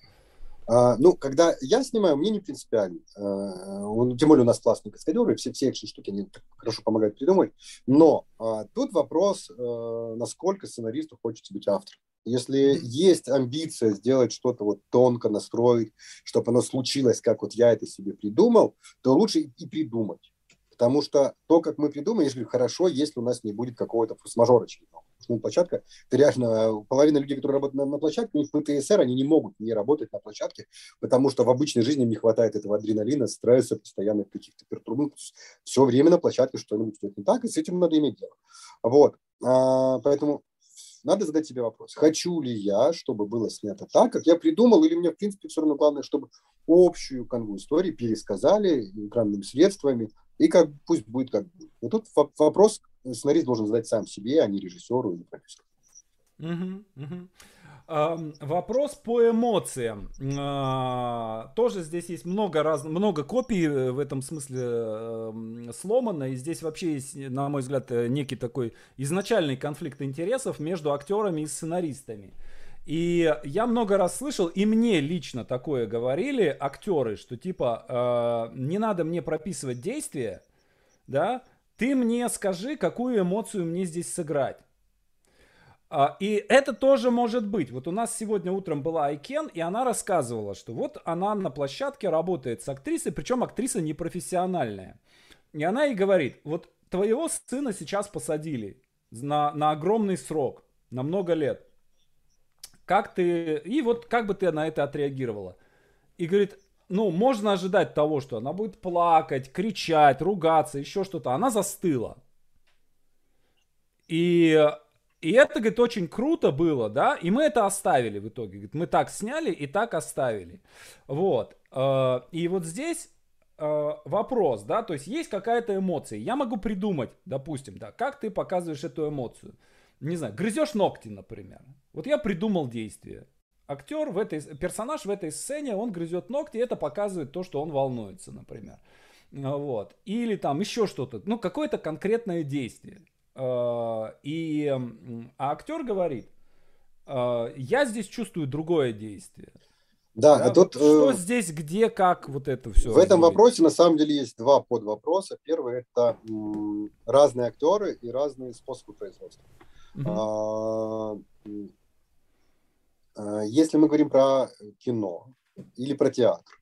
А, ну, когда я снимаю, мне не принципиально. А, тем более у нас классные каскадеры, все, все экшн штуки они хорошо помогают придумать. Но а, тут вопрос, а, насколько сценаристу хочется быть автором. Если есть амбиция сделать что-то вот тонко настроить, чтобы оно случилось, как вот я это себе придумал, то лучше и придумать. Потому что то, как мы придумаем, если хорошо, если у нас не будет какого-то форс-мажора очередного. Ну, площадка, это реально половина людей, которые работают на, на площадке, у них ПТСР, они не могут не работать на площадке, потому что в обычной жизни им не хватает этого адреналина, стресса, постоянных каких-то пертурбаций. Все время на площадке что-нибудь идет не так, и с этим надо иметь дело. Вот. А, поэтому надо задать себе вопрос, хочу ли я, чтобы было снято так, как я придумал, или мне, в принципе, все равно главное, чтобы общую канву истории пересказали экранными средствами, и как пусть будет как будет. Но тут вопрос сценарист должен задать сам себе, а не режиссеру или продюсеру. Угу, угу. Вопрос по эмоциям. А, тоже здесь есть много раз, много копий э, в этом смысле сломано. И здесь вообще есть, на мой взгляд, э, некий такой изначальный конфликт интересов между актерами и сценаристами. И я много раз слышал, и мне лично такое говорили актеры, что типа э, не надо мне прописывать действия, да, ты мне скажи, какую эмоцию мне здесь сыграть. А, и это тоже может быть. Вот у нас сегодня утром была Айкен, и она рассказывала, что вот она на площадке работает с актрисой, причем актриса непрофессиональная. И она ей говорит, вот твоего сына сейчас посадили на, на огромный срок, на много лет. Как ты... И вот как бы ты на это отреагировала? И говорит, ну, можно ожидать того, что она будет плакать, кричать, ругаться, еще что-то. Она застыла. И, и это, говорит, очень круто было, да, и мы это оставили в итоге. Говорит, мы так сняли и так оставили. Вот. Э, и вот здесь э, вопрос, да, то есть есть какая-то эмоция. Я могу придумать, допустим, да, как ты показываешь эту эмоцию. Не знаю, грызешь ногти, например. Вот я придумал действие актер в этой, персонаж в этой сцене, он грызет ногти, и это показывает то, что он волнуется, например. А, вот. Или там еще что-то, ну, какое-то конкретное действие. А, и а актер говорит, а, я здесь чувствую другое действие. Да, да тут, что э, здесь, где, как вот это все. В этом вопросе на самом деле есть два подвопроса. Первый это разные актеры и разные способы производства. А, Э, если мы говорим про кино или про театр,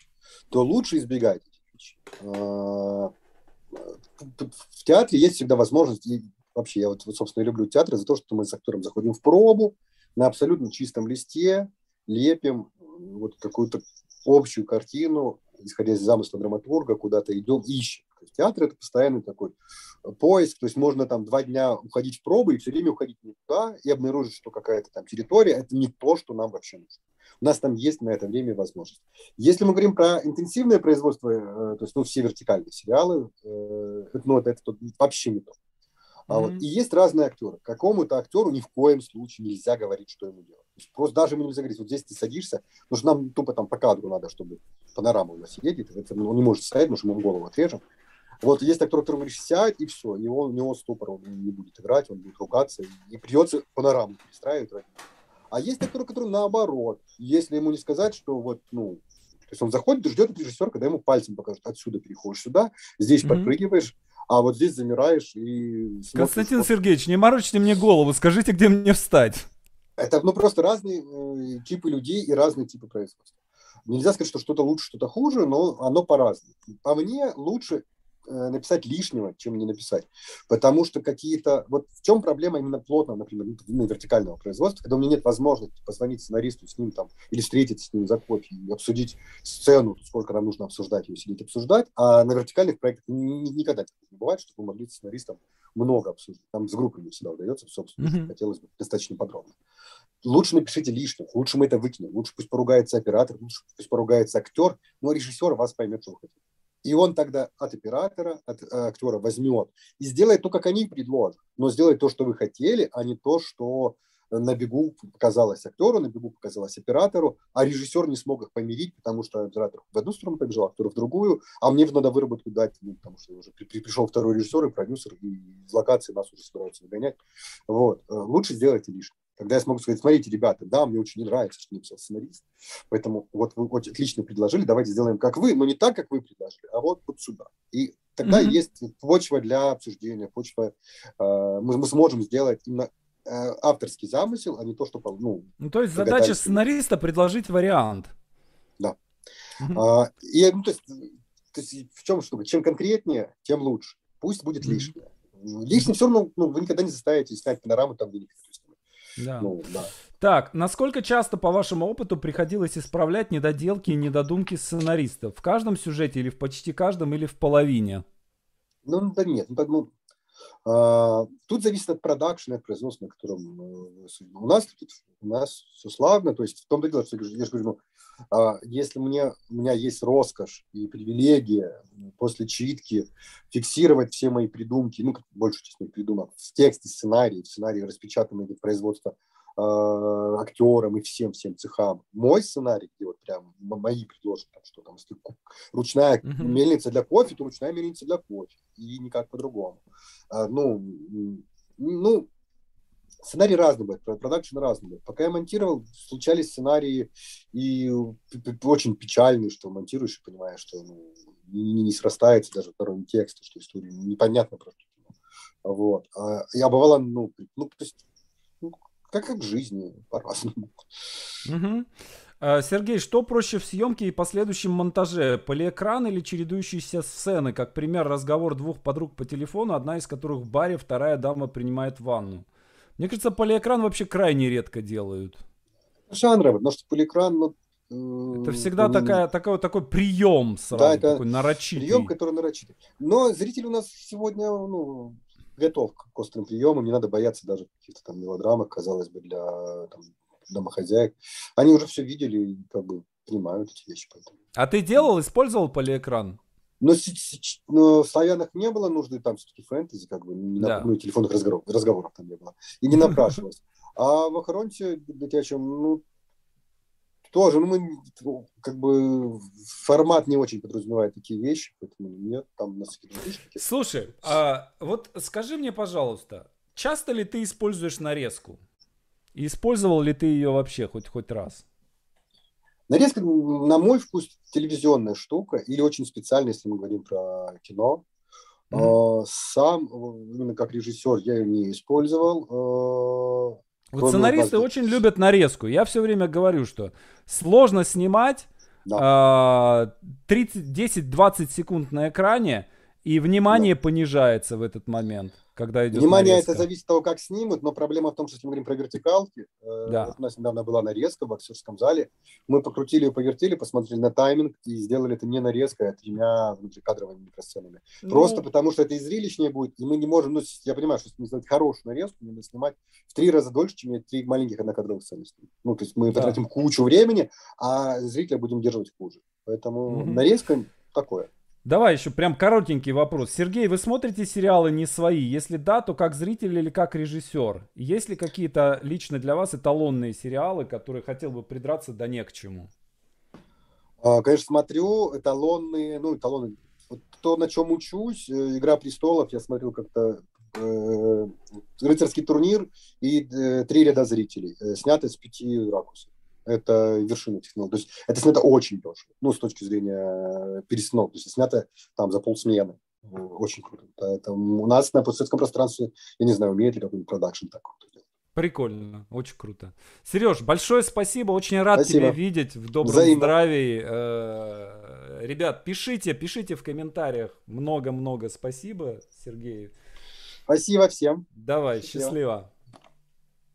то лучше избегать этих вещей. Э, в театре есть всегда возможность, и вообще я вот, собственно, люблю театр за то, что мы с актером заходим в пробу на абсолютно чистом листе, лепим вот какую-то общую картину, исходя из замысла драматурга, куда-то идем, ищем. То есть театр – это постоянный такой поиск, то есть можно там два дня уходить в пробы и все время уходить не туда и обнаружить, что какая-то там территория – это не то, что нам вообще нужно. У нас там есть на это время возможность. Если мы говорим про интенсивное производство, э, то есть ну, все вертикальные сериалы, э, ну, это, это вообще не то. А mm-hmm. вот, и есть разные актеры. Какому-то актеру ни в коем случае нельзя говорить, что ему делать. То есть просто даже ему нельзя говорить, вот здесь ты садишься, потому что нам тупо там по кадру надо, чтобы панорама у нас едет, это, он не может стоять, потому что мы ему голову отрежем. Вот есть актер, который говорит, сядь, и все, и он, у него ступор, он не будет играть, он будет ругаться, и придется панораму перестраивать. А есть актер, который наоборот, если ему не сказать, что вот, ну, то есть он заходит ждет режиссер, когда ему пальцем покажут, отсюда переходишь сюда, здесь mm-hmm. подпрыгиваешь, а вот здесь замираешь и... Константин Сергеевич, не морочите мне голову, скажите, где мне встать. Это ну, просто разные э, типы людей и разные типы производства. Нельзя сказать, что что-то лучше, что-то хуже, но оно по-разному. По мне лучше написать лишнего, чем не написать. Потому что какие-то... Вот в чем проблема именно плотного, например, ну, вертикального производства, когда у меня нет возможности позвонить сценаристу с ним там, или встретиться с ним за кофе и обсудить сцену, сколько нам нужно обсуждать, ее сидеть обсуждать, а на вертикальных проектах никогда не бывает, чтобы мы могли с сценаристом много обсуждать. Там с группой не всегда удается, собственно, mm-hmm. хотелось бы достаточно подробно. Лучше напишите лишнего, лучше мы это выкинем, лучше пусть поругается оператор, лучше пусть поругается актер, но режиссер вас поймет, что вы хотите. И он тогда от оператора, от э, актера возьмет и сделает то, как они предложат. Но сделает то, что вы хотели, а не то, что на бегу показалось актеру, на бегу показалось оператору, а режиссер не смог их помирить, потому что оператор в одну сторону побежал, актер в другую, а мне надо выработку дать, ну, потому что уже при, при, пришел второй режиссер и продюсер, и из локации нас уже собираются выгонять. Вот. Э, лучше сделайте лишнее. Когда я смогу сказать, смотрите, ребята, да, мне очень не нравится, что написал сценарист, поэтому вот вы очень отлично предложили, давайте сделаем как вы, но не так, как вы предложили, а вот вот сюда. И тогда mm-hmm. есть почва для обсуждения, почва, э, мы, мы сможем сделать именно э, авторский замысел, а не то, что... Ну, ну то есть задача сценариста предложить вариант. Да. Mm-hmm. А, и, ну, то есть, то есть в чем штука? Чем конкретнее, тем лучше. Пусть будет mm-hmm. лишнее. Лишнее все равно ну, вы никогда не заставите снять панораму там, где да. Ну, да. Так, насколько часто, по вашему опыту, приходилось исправлять недоделки и недодумки сценаристов? В каждом сюжете или в почти каждом, или в половине? Ну, да нет. Ну, ну, тут зависит от продакшена, от производства, на котором э, у нас у нас все славно, то есть в том-то дело, что я же говорю, ну, а, если мне, у меня есть роскошь и привилегия после читки фиксировать все мои придумки, ну, большую часть моих придумок, в тексте сценарии, в сценарии распечатанные для производства актерам и всем-всем цехам. Мой сценарий, где вот прям мои предложения, там, что там, если ручная mm-hmm. мельница для кофе, то ручная мельница для кофе. И никак по-другому. А, ну, ну, Сценарий разный бывает, продакшн разный бывает. Пока я монтировал, случались сценарии и очень печальные, что монтируешь и понимаешь, что ну, не, не срастается даже второй текст, что история непонятно просто. Вот. А, я бывало, ну, ну, то есть, как, как в жизни, по-разному. Угу. Сергей, что проще в съемке и последующем монтаже? Полиэкран или чередующиеся сцены? Как пример, разговор двух подруг по телефону, одна из которых в баре, вторая дама принимает ванну. Мне кажется, полиэкран вообще крайне редко делают. Жанровый, потому что полиэкран, ну, это всегда такая, такой, такой прием сразу, да, это такой нарочитый. Прием, который нарочитый. Но зритель у нас сегодня ну, готов к острым приемам, не надо бояться даже каких-то там мелодрамок, казалось бы, для там, домохозяек. Они уже все видели и как бы понимают эти вещи. Поэтому. А ты делал, использовал полиэкран? Но, но в славянах не было нужды, там все-таки фэнтези, как бы, не да. ну, телефонных разговоров, разговоров там не было. И не напрашивалось. А в Охоронте, чем, ну, тоже, ну, мы, как бы, формат не очень подразумевает такие вещи, поэтому нет, там у нас Слушай, а вот скажи мне, пожалуйста, часто ли ты используешь нарезку? И использовал ли ты ее вообще хоть, хоть раз? Нарезка, на мой вкус, телевизионная штука или очень специальная, если мы говорим про кино. Mm-hmm. Сам, именно как режиссер, я ее не использовал. А, вот сценаристы очень любят нарезку. Я все время говорю, что сложно снимать да. 10-20 секунд на экране, и внимание да. понижается в этот момент когда идет Внимание, нарезка. это зависит от того, как снимут, но проблема в том, что если мы говорим про вертикалки, э, да. вот у нас недавно была нарезка в актерском зале, мы покрутили и повертели, посмотрели на тайминг и сделали это не нарезкой, а тремя внутрикадровыми микросценами. Ну... Просто потому, что это и зрелищнее будет, и мы не можем, ну, я понимаю, что если сделать хорошую нарезку, надо снимать в три раза дольше, чем три маленьких однокадровых сцены. Ну, то есть мы да. потратим кучу времени, а зрителя будем держать хуже. Поэтому угу. нарезка такое. Давай еще прям коротенький вопрос. Сергей, вы смотрите сериалы не свои? Если да, то как зритель или как режиссер? Есть ли какие-то лично для вас эталонные сериалы, которые хотел бы придраться да не к чему? А, конечно, смотрю эталонные, ну, эталоны. Вот то, на чем учусь, э, «Игра престолов», я смотрел как-то э, рыцарский турнир и э, три ряда зрителей, э, сняты с пяти ракурсов это вершина технологии. То есть это снято очень дешево, ну, с точки зрения перестановки. То есть снято там за полсмены. Очень круто. Это, у нас на постсоветском пространстве, я не знаю, умеет ли какой-нибудь продакшн так круто Прикольно, очень круто. Сереж, большое спасибо, очень рад спасибо. тебя видеть в добром Взаимно. здравии. Э, ребят, пишите, пишите в комментариях. Много-много спасибо, Сергей. Спасибо всем. Давай, счастливо. счастливо.